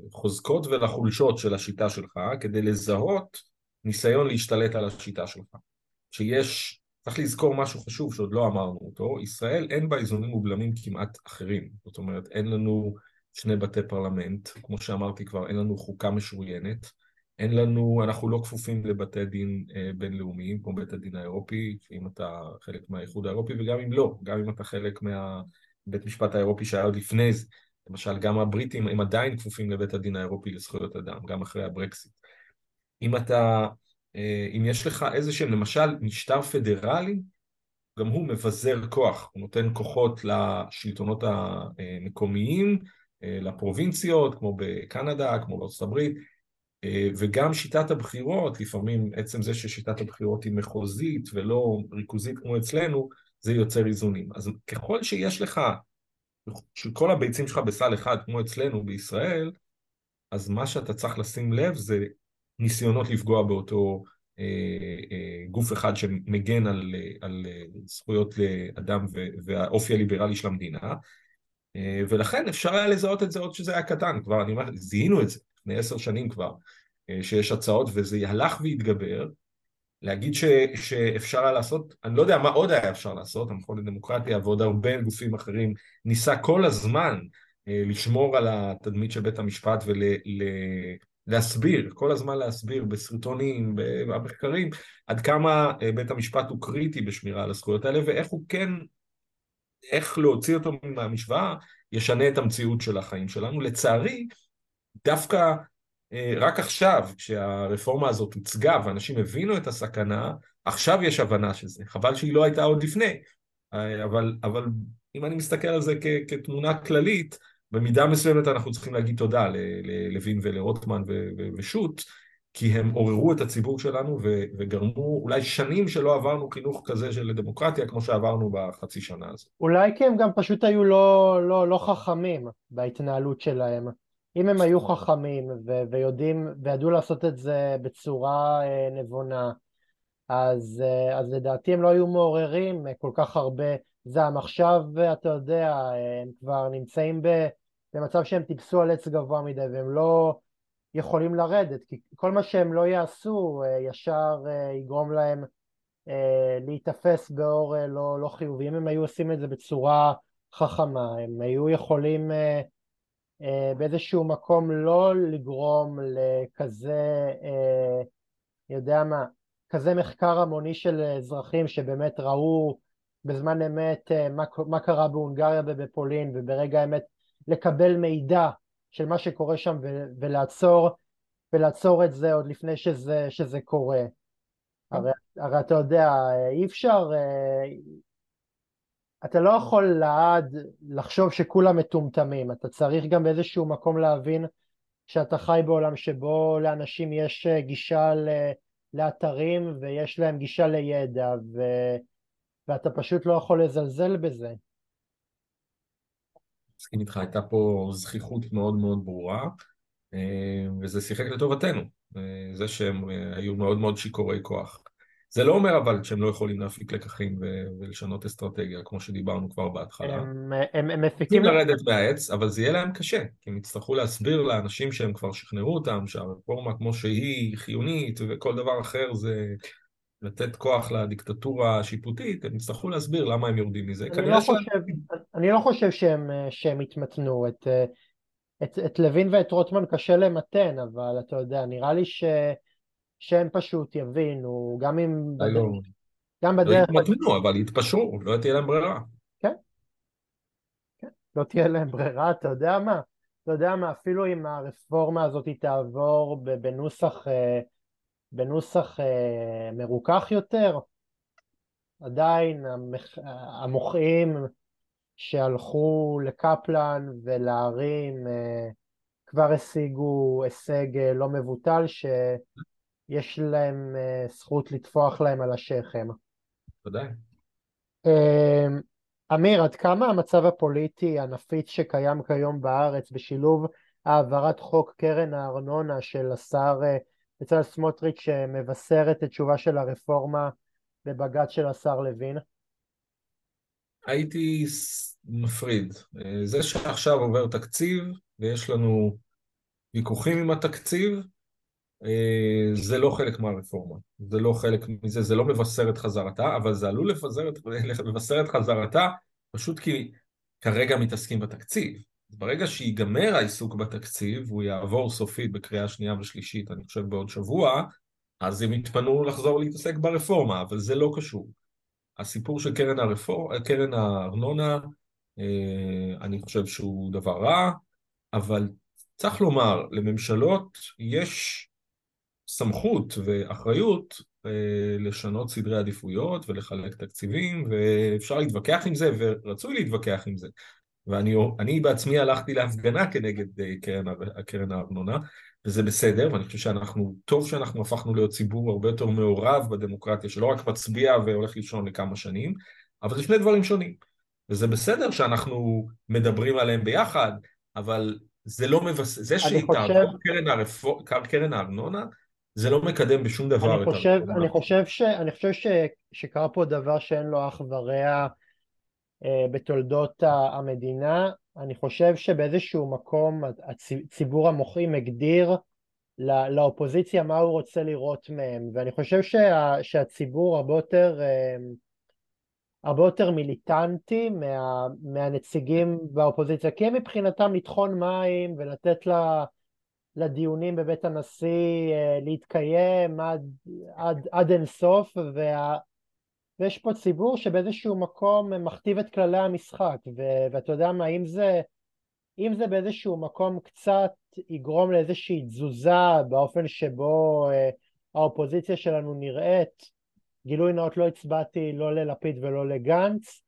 לחוזקות ולחולשות של השיטה שלך כדי לזהות ניסיון להשתלט על השיטה שלך. שיש צריך לזכור משהו חשוב שעוד לא אמרנו אותו, ישראל אין בה איזונים ובלמים כמעט אחרים, זאת אומרת אין לנו שני בתי פרלמנט, כמו שאמרתי כבר אין לנו חוקה משוריינת, אין לנו, אנחנו לא כפופים לבתי דין אה, בינלאומיים כמו בית הדין האירופי, אם אתה חלק מהאיחוד האירופי וגם אם לא, גם אם אתה חלק מהבית משפט האירופי שהיה עוד לפני זה, למשל גם הבריטים הם עדיין כפופים לבית הדין האירופי לזכויות אדם, גם אחרי הברקסיט. אם אתה, אה, אם יש לך איזה שהם, למשל משטר פדרלי, גם הוא מבזר כוח, הוא נותן כוחות לשלטונות המקומיים, אה, לפרובינציות, כמו בקנדה, כמו בארצות הברית, אה, וגם שיטת הבחירות, לפעמים עצם זה ששיטת הבחירות היא מחוזית ולא ריכוזית כמו אצלנו, זה יוצר איזונים. אז ככל שיש לך, שכל הביצים שלך בסל אחד כמו אצלנו בישראל, אז מה שאתה צריך לשים לב זה ניסיונות לפגוע באותו אה, אה, גוף אחד שמגן על, על זכויות לאדם והאופי הליברלי של המדינה, אה, ולכן אפשר היה לזהות את זה עוד שזה היה קטן, כבר אני אומר, זיהינו את זה לפני עשר שנים כבר, אה, שיש הצעות וזה הלך והתגבר, להגיד ש, שאפשר היה לעשות, אני לא יודע מה עוד היה אפשר לעשות, המכון לדמוקרטיה ועוד הרבה גופים אחרים ניסה כל הזמן אה, לשמור על התדמית של בית המשפט ולהסביר, כל הזמן להסביר בסרטונים, במחקרים, עד כמה בית המשפט הוא קריטי בשמירה על הזכויות האלה ואיך הוא כן איך להוציא אותו מהמשוואה ישנה את המציאות של החיים שלנו. לצערי, דווקא אה, רק עכשיו, כשהרפורמה הזאת הוצגה ואנשים הבינו את הסכנה, עכשיו יש הבנה של זה. חבל שהיא לא הייתה עוד לפני. אה, אבל, אבל אם אני מסתכל על זה כ, כתמונה כללית, במידה מסוימת אנחנו צריכים להגיד תודה ללוין ולרוטמן ושות', כי הם עוררו את הציבור שלנו וגרמו אולי שנים שלא עברנו חינוך כזה של דמוקרטיה כמו שעברנו בחצי שנה הזאת. אולי כי הם גם פשוט היו לא, לא, לא חכמים בהתנהלות שלהם. אם הם היו חכמים ו- ויודעים וידעו לעשות את זה בצורה אה, נבונה, אז, אה, אז לדעתי הם לא היו מעוררים כל כך הרבה זעם. עכשיו אתה יודע, הם כבר נמצאים במצב שהם טיפסו על עץ גבוה מדי והם לא יכולים לרדת, כי כל מה שהם לא יעשו אה, ישר אה, יגרום להם אה, להיתפס באור לא, לא חיובי. אם הם היו עושים את זה בצורה חכמה, הם היו יכולים באיזשהו מקום לא לגרום לכזה, יודע מה, כזה מחקר המוני של אזרחים שבאמת ראו בזמן אמת מה, מה קרה בהונגריה ובפולין וברגע האמת לקבל מידע של מה שקורה שם ולעצור, ולעצור את זה עוד לפני שזה, שזה קורה. הרי, הרי אתה יודע, אי אפשר, אה, אתה לא יכול לעד לחשוב שכולם מטומטמים, אתה צריך גם באיזשהו מקום להבין שאתה חי בעולם שבו לאנשים יש אה, גישה לאתרים ויש להם גישה לידע ו... ואתה פשוט לא יכול לזלזל בזה. מסכים איתך, הייתה פה זכיחות מאוד מאוד ברורה, אה, וזה שיחק לטובתנו, אה, זה שהם היו מאוד מאוד שיכורי כוח. זה לא אומר אבל שהם לא יכולים להפיק לקחים ולשנות אסטרטגיה, כמו שדיברנו כבר בהתחלה. הם, הם, הם מפיקים... לרדת מהעץ, אבל זה יהיה להם קשה, כי הם יצטרכו להסביר לאנשים שהם כבר שכנעו אותם, שהרפורמה כמו שהיא חיונית, וכל דבר אחר זה לתת כוח לדיקטטורה השיפוטית, הם יצטרכו להסביר למה הם יורדים מזה. אני, לא חושב, אני לא חושב שהם, שהם התמתנו. את, את, את לוין ואת רוטמן קשה למתן, אבל אתה יודע, נראה לי ש, שהם פשוט יבינו, גם אם... בדרך, לא, גם לא בדרך... לא יתמתנו, אבל יתפשרו, לא תהיה להם ברירה. כן. כן, לא תהיה להם ברירה, אתה יודע מה? אתה יודע מה, אפילו אם הרפורמה הזאת תעבור בנוסח... אה, בנוסח אה, מרוכך יותר, עדיין המח... המוחים שהלכו לקפלן ולהרים אה, כבר השיגו הישג לא מבוטל שיש להם אה, זכות לטפוח להם על השכם. ודאי. אה, אמיר, עד כמה המצב הפוליטי הנפיץ שקיים כיום בארץ בשילוב העברת חוק קרן הארנונה של השר אה, בצלאל סמוטריץ' מבשרת את תשובה של הרפורמה בבג"ץ של השר לוין? הייתי מפריד. זה שעכשיו עובר תקציב ויש לנו ויכוחים עם התקציב, אה, זה לא חלק מהרפורמה, זה לא חלק מזה, זה לא מבשר את חזרתה, אבל זה עלול לבשר את, [LAUGHS] לבשר את חזרתה פשוט כי כרגע מתעסקים בתקציב. ברגע שיגמר העיסוק בתקציב, הוא יעבור סופית בקריאה שנייה ושלישית, אני חושב בעוד שבוע, אז הם יתפנו לחזור להתעסק ברפורמה, אבל זה לא קשור. הסיפור של קרן, הרפור... קרן הארנונה, אה, אני חושב שהוא דבר רע, אבל צריך לומר, לממשלות יש סמכות ואחריות אה, לשנות סדרי עדיפויות ולחלק תקציבים, ואפשר להתווכח עם זה, ורצוי להתווכח עם זה. ואני בעצמי הלכתי להפגנה כנגד אה, קרן, קרן הארנונה, וזה בסדר, ואני חושב שאנחנו, טוב שאנחנו הפכנו להיות ציבור הרבה יותר מעורב בדמוקרטיה, שלא רק מצביע והולך לישון לכמה שנים, אבל זה שני דברים שונים. וזה בסדר שאנחנו מדברים עליהם ביחד, אבל זה לא מבס... זה שהיא חושב... תעבור קרן, הרפור... קרן הארנונה, זה לא מקדם בשום דבר אני חושב, אני חושב, ש... אני חושב ש... שקרה פה דבר שאין לו אח ורע אה, בתולדות המדינה. אני חושב שבאיזשהו מקום הציבור המוחים הגדיר לא... לאופוזיציה מה הוא רוצה לראות מהם, ואני חושב שה... שהציבור הרבה יותר... אה, הרבה יותר מיליטנטי מה, מהנציגים באופוזיציה, כי הם מבחינתם לטחון מים ולתת לה, לדיונים בבית הנשיא אה, להתקיים עד, עד, עד אינסוף, וה, ויש פה ציבור שבאיזשהו מקום מכתיב את כללי המשחק, ו, ואתה יודע מה, אם זה, אם זה באיזשהו מקום קצת יגרום לאיזושהי תזוזה באופן שבו אה, האופוזיציה שלנו נראית, גילוי נאות לא הצבעתי לא ללפיד ולא לגנץ,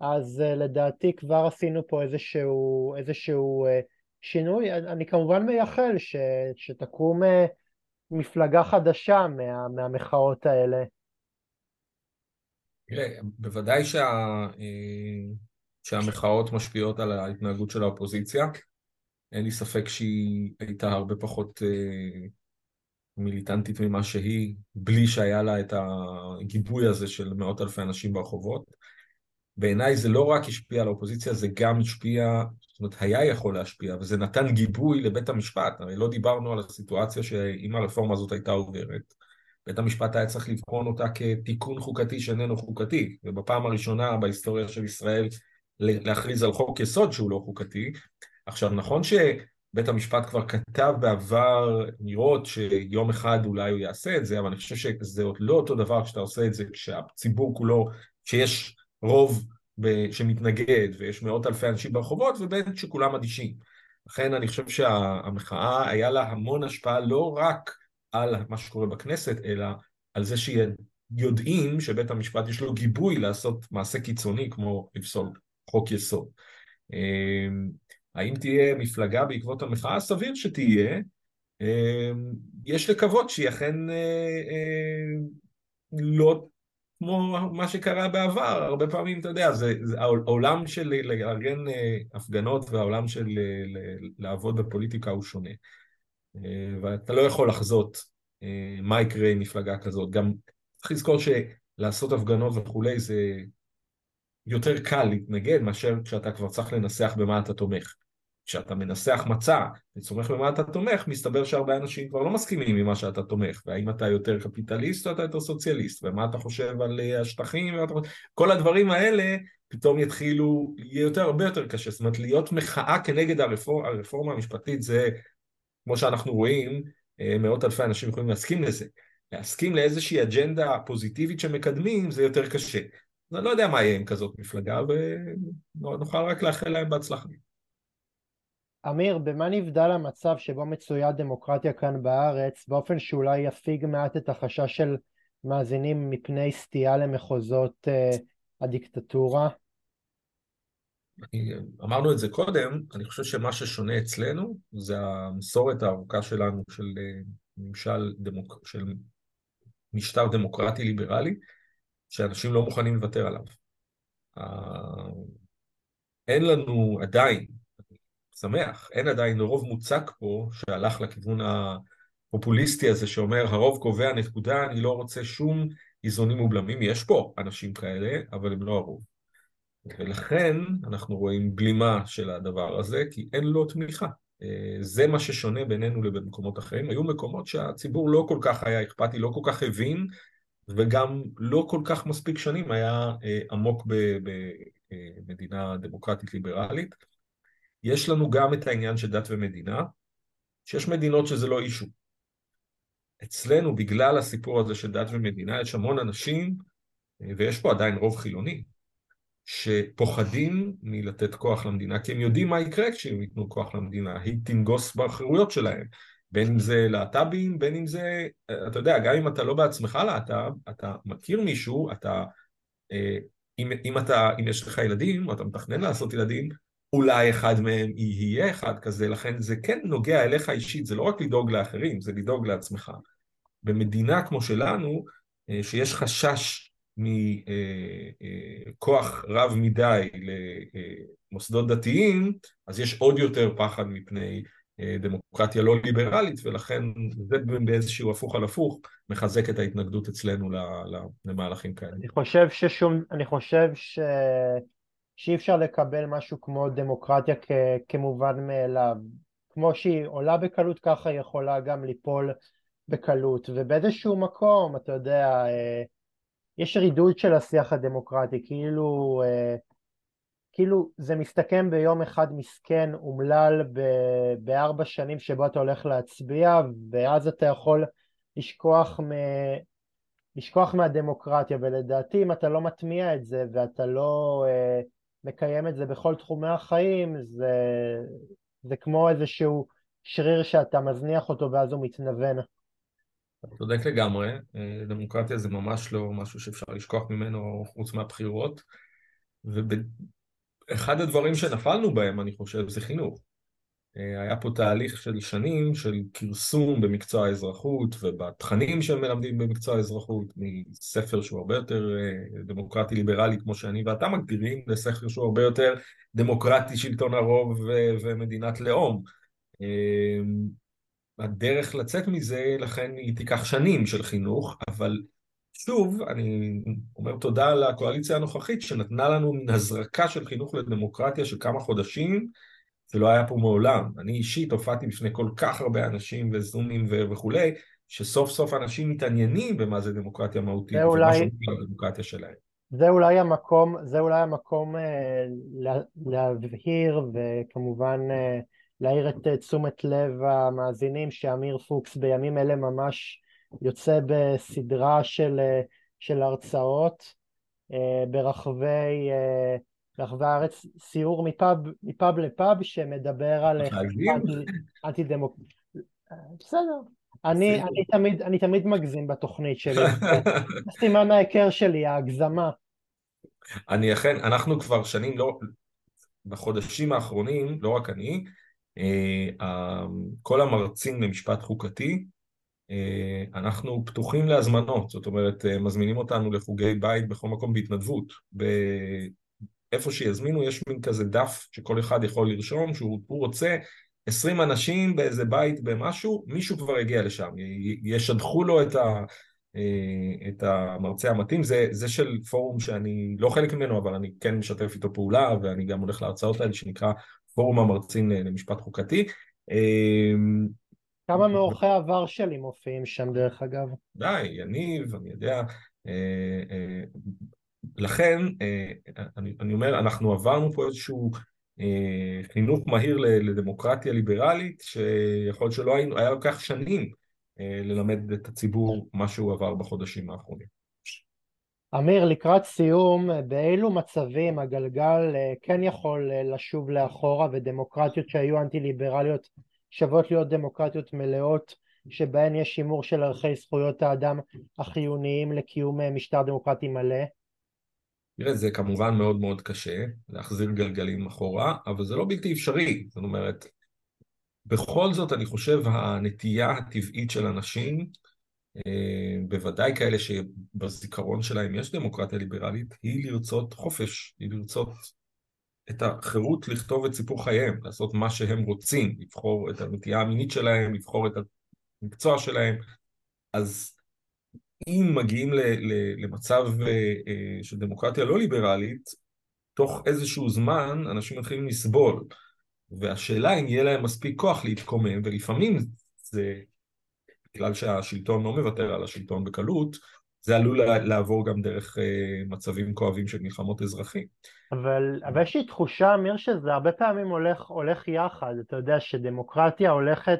אז uh, לדעתי כבר עשינו פה איזשהו, איזשהו שינוי. אני כמובן מייחל ש, שתקום uh, מפלגה חדשה מה, מהמחאות האלה. תראה, בוודאי שה, שהמחאות משפיעות על ההתנהגות של האופוזיציה. אין לי ספק שהיא הייתה הרבה פחות מיליטנטית ממה שהיא, בלי שהיה לה את הגיבוי הזה של מאות אלפי אנשים ברחובות. בעיניי זה לא רק השפיע על האופוזיציה, זה גם השפיע, זאת אומרת, היה יכול להשפיע, וזה נתן גיבוי לבית המשפט. הרי לא דיברנו על הסיטואציה שאם הרפורמה הזאת הייתה עוברת, בית המשפט היה צריך לבחון אותה כתיקון חוקתי שאיננו חוקתי, ובפעם הראשונה בהיסטוריה של ישראל להכריז על חוק יסוד שהוא לא חוקתי. עכשיו, נכון ש... בית המשפט כבר כתב בעבר אמירות שיום אחד אולי הוא יעשה את זה, אבל אני חושב שזה עוד לא אותו דבר כשאתה עושה את זה כשהציבור כולו, שיש רוב שמתנגד ויש מאות אלפי אנשים ברחובות ובין שכולם אדישים. לכן אני חושב שהמחאה היה לה המון השפעה לא רק על מה שקורה בכנסת, אלא על זה שיודעים שבית המשפט יש לו גיבוי לעשות מעשה קיצוני כמו לפסול חוק יסוד. אמ, האם תהיה מפלגה בעקבות המחאה? סביר שתהיה. אמ, יש לקוות שהיא אכן אה, אה, לא כמו מה שקרה בעבר, הרבה פעמים, אתה יודע, זה, זה העולם של לארגן אה, הפגנות והעולם של לעבוד בפוליטיקה הוא שונה. ואתה לא יכול לחזות מה יקרה עם מפלגה כזאת. גם צריך לזכור שלעשות הפגנות וכולי זה יותר קל להתנגד מאשר כשאתה כבר צריך לנסח במה אתה תומך. כשאתה מנסח מצע וסומך במה אתה תומך, מסתבר שהרבה אנשים כבר לא מסכימים עם מה שאתה תומך, והאם אתה יותר קפיטליסט או אתה יותר סוציאליסט, ומה אתה חושב על אה, השטחים, כל הדברים האלה פתאום יתחילו, יהיה יותר, הרבה יותר קשה, זאת אומרת להיות מחאה כנגד הרפור, הרפורמה המשפטית זה, כמו שאנחנו רואים, אה, מאות אלפי אנשים יכולים להסכים לזה, להסכים לאיזושהי אג'נדה פוזיטיבית שמקדמים זה יותר קשה. אני לא יודע מה יהיה עם כזאת מפלגה, ונוכל רק לאחל להם בהצלחה. אמיר, במה נבדל המצב שבו מצויה דמוקרטיה כאן בארץ באופן שאולי יפיג מעט את החשש של מאזינים מפני סטייה למחוזות uh, הדיקטטורה? אמרנו את זה קודם, אני חושב שמה ששונה אצלנו זה המסורת הארוכה שלנו של אה, ממשל דמוק... של משטר דמוקרטי ליברלי, שאנשים לא מוכנים לוותר עליו. אין לנו עדיין שמח, אין עדיין רוב מוצק פה שהלך לכיוון הפופוליסטי הזה שאומר הרוב קובע נקודה, אני לא רוצה שום איזונים ובלמים, יש פה אנשים כאלה, אבל הם לא הרוב. ולכן אנחנו רואים בלימה של הדבר הזה, כי אין לו תמיכה. זה מה ששונה בינינו לבין מקומות אחרים. היו מקומות שהציבור לא כל כך היה אכפתי, לא כל כך הבין, וגם לא כל כך מספיק שנים היה עמוק במדינה דמוקרטית ליברלית. יש לנו גם את העניין של דת ומדינה, שיש מדינות שזה לא אישו. אצלנו, בגלל הסיפור הזה של דת ומדינה, יש המון אנשים, ויש פה עדיין רוב חילוני, שפוחדים מלתת כוח למדינה, כי הם יודעים מה יקרה כשהם ייתנו כוח למדינה, היא תנגוס בחירויות שלהם. בין אם זה להט"בים, בין אם זה, אתה יודע, גם אם אתה לא בעצמך להט"ב, אתה מכיר מישהו, אתה, אה, אם, אם אתה, אם יש לך ילדים, או אתה מתכנן לעשות ילדים, אולי אחד מהם יהיה אחד כזה, לכן זה כן נוגע אליך אישית, זה לא רק לדאוג לאחרים, זה לדאוג לעצמך. במדינה כמו שלנו, אה, שיש חשש מכוח רב מדי למוסדות דתיים, אז יש עוד יותר פחד מפני דמוקרטיה לא ליברלית, ולכן זה באיזשהו הפוך על הפוך מחזק את ההתנגדות אצלנו למהלכים כאלה. אני חושב ששום, אני חושב ש... שאי אפשר לקבל משהו כמו דמוקרטיה כ... כמובן מאליו. כמו שהיא עולה בקלות, ככה היא יכולה גם ליפול בקלות, ובאיזשהו מקום, אתה יודע, אה, יש רידוד של השיח הדמוקרטי, כאילו, אה, כאילו זה מסתכם ביום אחד מסכן, אומלל, בארבע שנים שבו אתה הולך להצביע, ואז אתה יכול לשכוח, מ... לשכוח מהדמוקרטיה, ולדעתי אם אתה לא מטמיע את זה ואתה לא מקיים את זה בכל תחומי החיים, זה, זה כמו איזשהו שריר שאתה מזניח אותו ואז הוא מתנוון. צודק לגמרי, אה, דמוקרטיה זה ממש לא משהו שאפשר לשכוח ממנו חוץ מהבחירות, ואחד הדברים שנפלנו בהם, אני חושב, זה חינוך. אה, היה פה תהליך של שנים של כרסום במקצוע האזרחות ובתכנים שהם מלמדים במקצוע האזרחות, מספר שהוא הרבה יותר אה, דמוקרטי ליברלי כמו שאני ואתה מגדירים, לספר שהוא הרבה יותר דמוקרטי שלטון הרוב ומדינת לאום. הדרך לצאת מזה, לכן היא תיקח שנים של חינוך, אבל שוב, אני אומר תודה לקואליציה הנוכחית שנתנה לנו הזרקה של חינוך לדמוקרטיה של כמה חודשים, זה לא היה פה מעולם. אני אישית הופעתי בפני כל כך הרבה אנשים וזומים וכולי, שסוף סוף אנשים מתעניינים במה זה דמוקרטיה מהותית, ומה אולי... שאומרים הדמוקרטיה שלהם. זה אולי המקום, זה אולי המקום אה, לה, להבהיר וכמובן אה, להעיר את אה, תשומת לב המאזינים שאמיר פוקס בימים אלה ממש יוצא בסדרה של, אה, של הרצאות אה, ברחבי, ברחבי הארץ, סיור מפאב, מפאב לפאב שמדבר על אנטי דמוקרטיה. בסדר, אני, אני, תמיד, אני תמיד מגזים בתוכנית שלי, [LAUGHS] סימן ההיכר שלי, ההגזמה. אני אכן, אנחנו כבר שנים לא, בחודשים האחרונים, לא רק אני, אה, כל המרצים למשפט חוקתי, אה, אנחנו פתוחים להזמנות, זאת אומרת אה, מזמינים אותנו לחוגי בית בכל מקום בהתנדבות. איפה שיזמינו יש מין כזה דף שכל אחד יכול לרשום שהוא רוצה 20 אנשים באיזה בית במשהו, מישהו כבר יגיע לשם, ישדחו לו את, ה, את המרצה המתאים, זה, זה של פורום שאני לא חלק ממנו אבל אני כן משתף איתו פעולה ואני גם הולך להרצאות האלה שנקרא פורום המרצים למשפט חוקתי. אמ, כמה מאורחי העבר שלי מופיעים שם דרך אגב? די, יניב, אני יודע. אה, אה, לכן, אה, אני, אומר, אנחנו עברנו פה איזשהו חינוך מהיר לדמוקרטיה ליברלית, שיכול להיות שלא היינו, היה לוקח שנים ללמד את הציבור מה שהוא עבר בחודשים האחרונים. אמיר, לקראת סיום, באילו מצבים הגלגל אה, כן יכול אה, לשוב לאחורה ודמוקרטיות שהיו אנטי-ליברליות שוות להיות דמוקרטיות מלאות שבהן יש שימור של ערכי זכויות האדם החיוניים לקיום אה, משטר דמוקרטי מלא? תראה, זה כמובן מאוד מאוד קשה להחזיר גלגלים אחורה, אבל זה לא בלתי אפשרי. זאת אומרת, בכל זאת אני חושב הנטייה הטבעית של אנשים אה, בוודאי כאלה שבזיכרון שלהם יש דמוקרטיה ליברלית, היא לרצות חופש, היא לרצות את החירות לכתוב את סיפור חייהם, לעשות מה שהם רוצים, לבחור את הנטייה המינית שלהם, לבחור את המקצוע שלהם. אז אם מגיעים ל, ל, למצב אה, אה, של דמוקרטיה לא ליברלית, תוך איזשהו זמן אנשים מתחילים לסבול. והשאלה אם יהיה להם מספיק כוח להתקומם, ולפעמים זה, בגלל שהשלטון לא מוותר על השלטון בקלות, זה עלול לעבור גם דרך אה, מצבים כואבים של מלחמות אזרחים. אבל, אבל יש לי תחושה, אמיר, שזה הרבה פעמים הולך, הולך יחד. אתה יודע שדמוקרטיה הולכת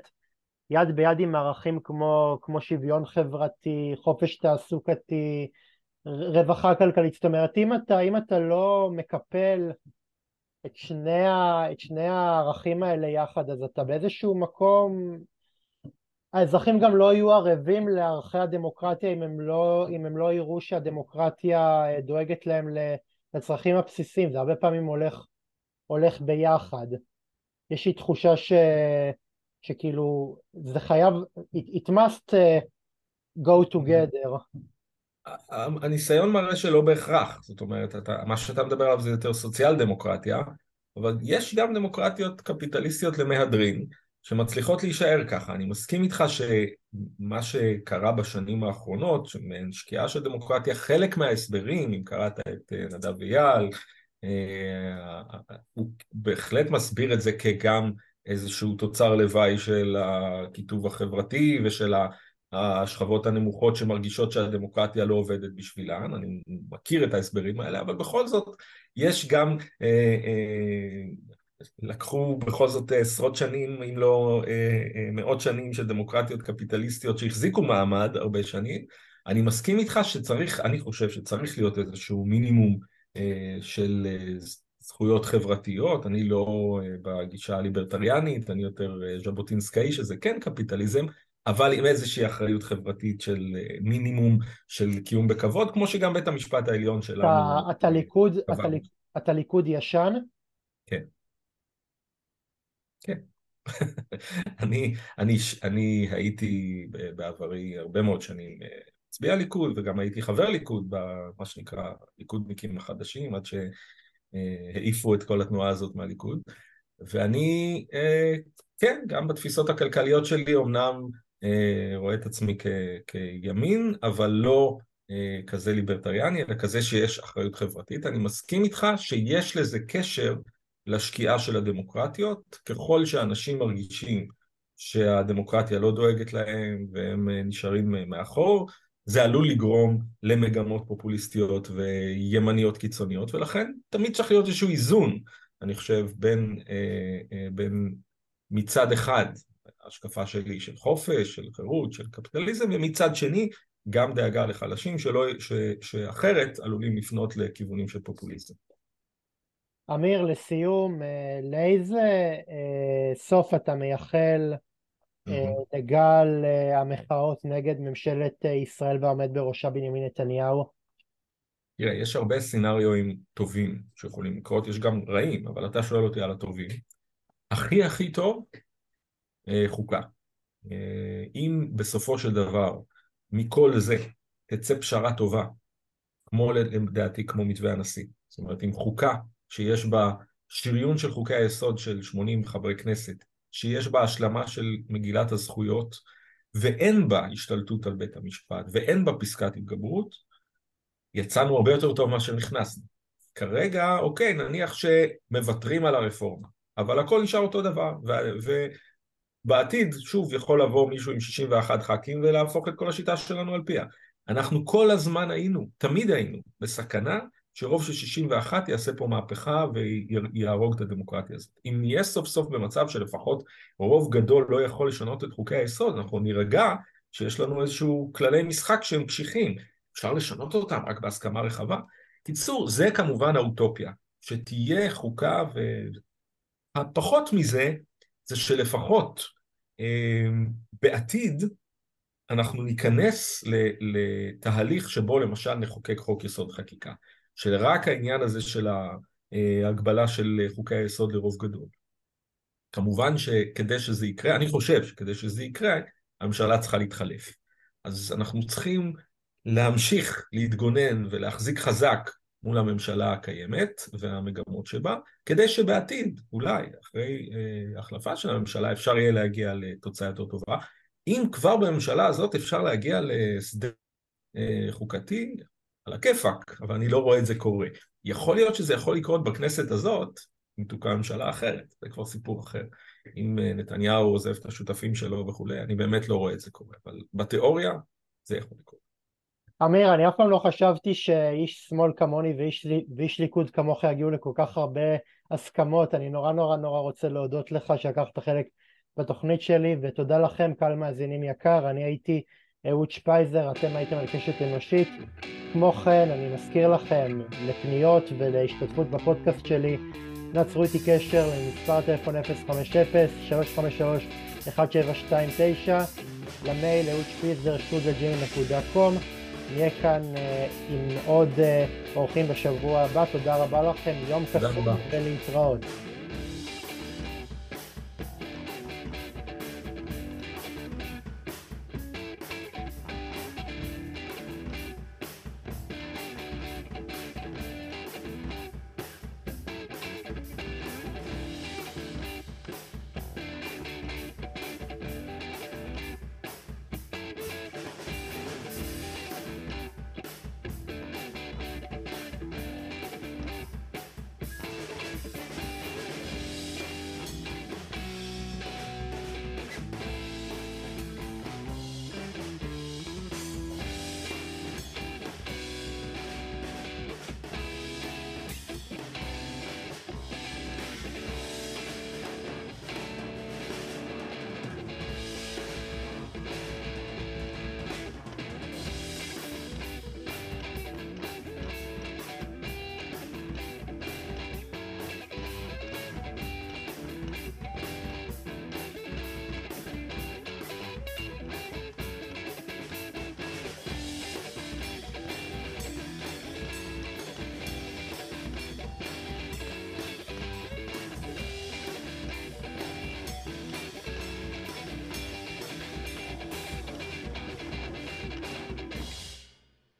יד ביד עם ערכים כמו, כמו שוויון חברתי, חופש תעסוקתי, רווחה כלכלית. זאת אומרת, אם אתה, אם אתה לא מקפל את שני, ה, את שני הערכים האלה יחד, אז אתה באיזשהו מקום האזרחים גם לא יהיו ערבים לערכי הדמוקרטיה אם הם לא, אם הם לא יראו שהדמוקרטיה אה, דואגת להם לצרכים הבסיסיים, זה הרבה פעמים הולך, הולך ביחד. יש לי תחושה ש, שכאילו זה חייב, it, it must uh, go together. הניסיון מראה שלא בהכרח, זאת אומרת, אתה, מה שאתה מדבר עליו זה יותר סוציאל דמוקרטיה, אבל יש גם דמוקרטיות קפיטליסטיות למהדרין, שמצליחות להישאר ככה. אני מסכים איתך שמה שקרה בשנים האחרונות, שמעין שקיעה של דמוקרטיה, חלק מההסברים, אם קראת את אה, נדב אייל, אה, הוא בהחלט מסביר את זה כגם איזשהו תוצר לוואי של הקיטוב החברתי ושל השכבות הנמוכות שמרגישות שהדמוקרטיה לא עובדת בשבילן, אני מכיר את ההסברים האלה, אבל בכל זאת יש גם אה, אה, לקחו בכל זאת עשרות שנים, אם לא אה, אה, מאות שנים של דמוקרטיות קפיטליסטיות שהחזיקו מעמד הרבה שנים. אני מסכים איתך שצריך, אני חושב שצריך להיות איזשהו מינימום אה, של זכויות חברתיות, אני לא בגישה הליברטריאנית, אני יותר ז'בוטינסקאי שזה כן קפיטליזם, אבל עם איזושהי אחריות חברתית של מינימום של קיום בכבוד, כמו שגם בית המשפט העליון שלנו... אתה, אתה ליכוד, אתה, אתה ליכוד ישן? כן. כן. [LAUGHS] אני, אני, אני הייתי בעברי הרבה מאוד שנים אה, מצביע ליכוד וגם הייתי חבר ליכוד במה שנקרא ליכודניקים החדשים עד שהעיפו את כל התנועה הזאת מהליכוד. ואני אה, כן גם בתפיסות הכלכליות שלי אמנם אה, רואה את עצמי כ, כימין אבל לא כזה ליברטריאני אלא כזה שיש אחריות חברתית. אני מסכים איתך שיש לזה קשר לשקיעה של הדמוקרטיות, ככל שאנשים מרגישים שהדמוקרטיה לא דואגת להם והם אה, נשארים אה, מאחור, זה עלול לגרום למגמות פופוליסטיות וימניות קיצוניות, ולכן תמיד צריך להיות איזשהו איזון, אני חושב, בין, אה, בין מצד אחד השקפה שלי של חופש, של חירות, של קפיטליזם, ומצד שני גם דאגה לחלשים שלא, ש, שאחרת עלולים לפנות לכיוונים של פופוליזם. אמיר, לסיום, אה, לאיזה אה, סוף אתה מייחל אה, לגל המחאות נגד ממשלת ישראל והעומד בראשה בנימין נתניהו? תראה, יש הרבה סצנריואים טובים שיכולים לקרות, יש גם רעים, אבל אתה שואל אותי על הטובים. הכי הכי טוב, חוקה. אם בסופו של דבר מכל זה תצא פשרה טובה, כמו לדעתי כמו מתווה הנשיא, זאת אומרת עם חוקה שיש בה שריון של חוקי היסוד של 80 חברי כנסת, שיש בה השלמה של מגילת הזכויות, ואין בה השתלטות על בית המשפט, ואין בה פסקת התגברות, יצאנו הרבה יותר טוב ממה שנכנסנו. כרגע, אוקיי, נניח שמוותרים על הרפורמה, אבל הכל נשאר אותו דבר, ובעתיד, שוב, יכול לבוא מישהו עם 61 ח"כים ולהפוך את כל השיטה שלנו על פיה. אנחנו כל הזמן היינו, תמיד היינו, בסכנה שרוב של 61 יעשה פה מהפכה ויהרוג את הדמוקרטיה הזאת. אם נהיה סוף סוף במצב שלפחות רוב גדול לא יכול לשנות את חוקי היסוד, אנחנו נירגע שיש לנו איזשהו כללי משחק שהם קשיחים. אפשר לשנות אותם רק בהסכמה רחבה. קיצור, זה כמובן האוטופיה, שתהיה חוקה והפחות מזה זה שלפחות אה, בעתיד אנחנו ניכנס לתהליך שבו למשל נחוקק חוק יסוד חקיקה. שרק העניין הזה של ההגבלה של חוקי היסוד לרוב גדול. כמובן שכדי שזה יקרה, אני חושב שכדי שזה יקרה, הממשלה צריכה להתחלף. אז אנחנו צריכים להמשיך להתגונן ולהחזיק חזק מול הממשלה הקיימת והמגמות שבה, כדי שבעתיד, אולי, אחרי אה, החלפה של הממשלה, אפשר יהיה להגיע לתוצאה יותר טובה. אם כבר בממשלה הזאת אפשר להגיע להסדר אה, חוקתי, על הכיפאק, אבל אני לא רואה את זה קורה. יכול להיות שזה יכול לקרות בכנסת הזאת, אם תוקם ממשלה אחרת, זה כבר סיפור אחר. אם אה, נתניהו עוזב את השותפים שלו וכולי, אני באמת לא רואה את זה קורה, אבל בתיאוריה זה יכול לקרות. אמיר, אני אף פעם לא חשבתי שאיש שמאל כמוני ואיש, ואיש ליכוד כמוך יגיעו לכל כך הרבה הסכמות. אני נורא נורא נורא רוצה להודות לך שלקחת חלק בתוכנית שלי, ותודה לכם, קהל מאזינים יקר. אני הייתי אהוד שפייזר, אתם הייתם על קשת אנושית. כמו כן, אני מזכיר לכם לפניות ולהשתתפות בפודקאסט שלי, נצרו איתי קשר למספר טלפון 050-353-1729, למייל אהוד שפיזר שטודלג'ימל.קום. נהיה כאן uh, עם עוד uh, אורחים בשבוע הבא, תודה רבה לכם, יום קסום ולהתראות.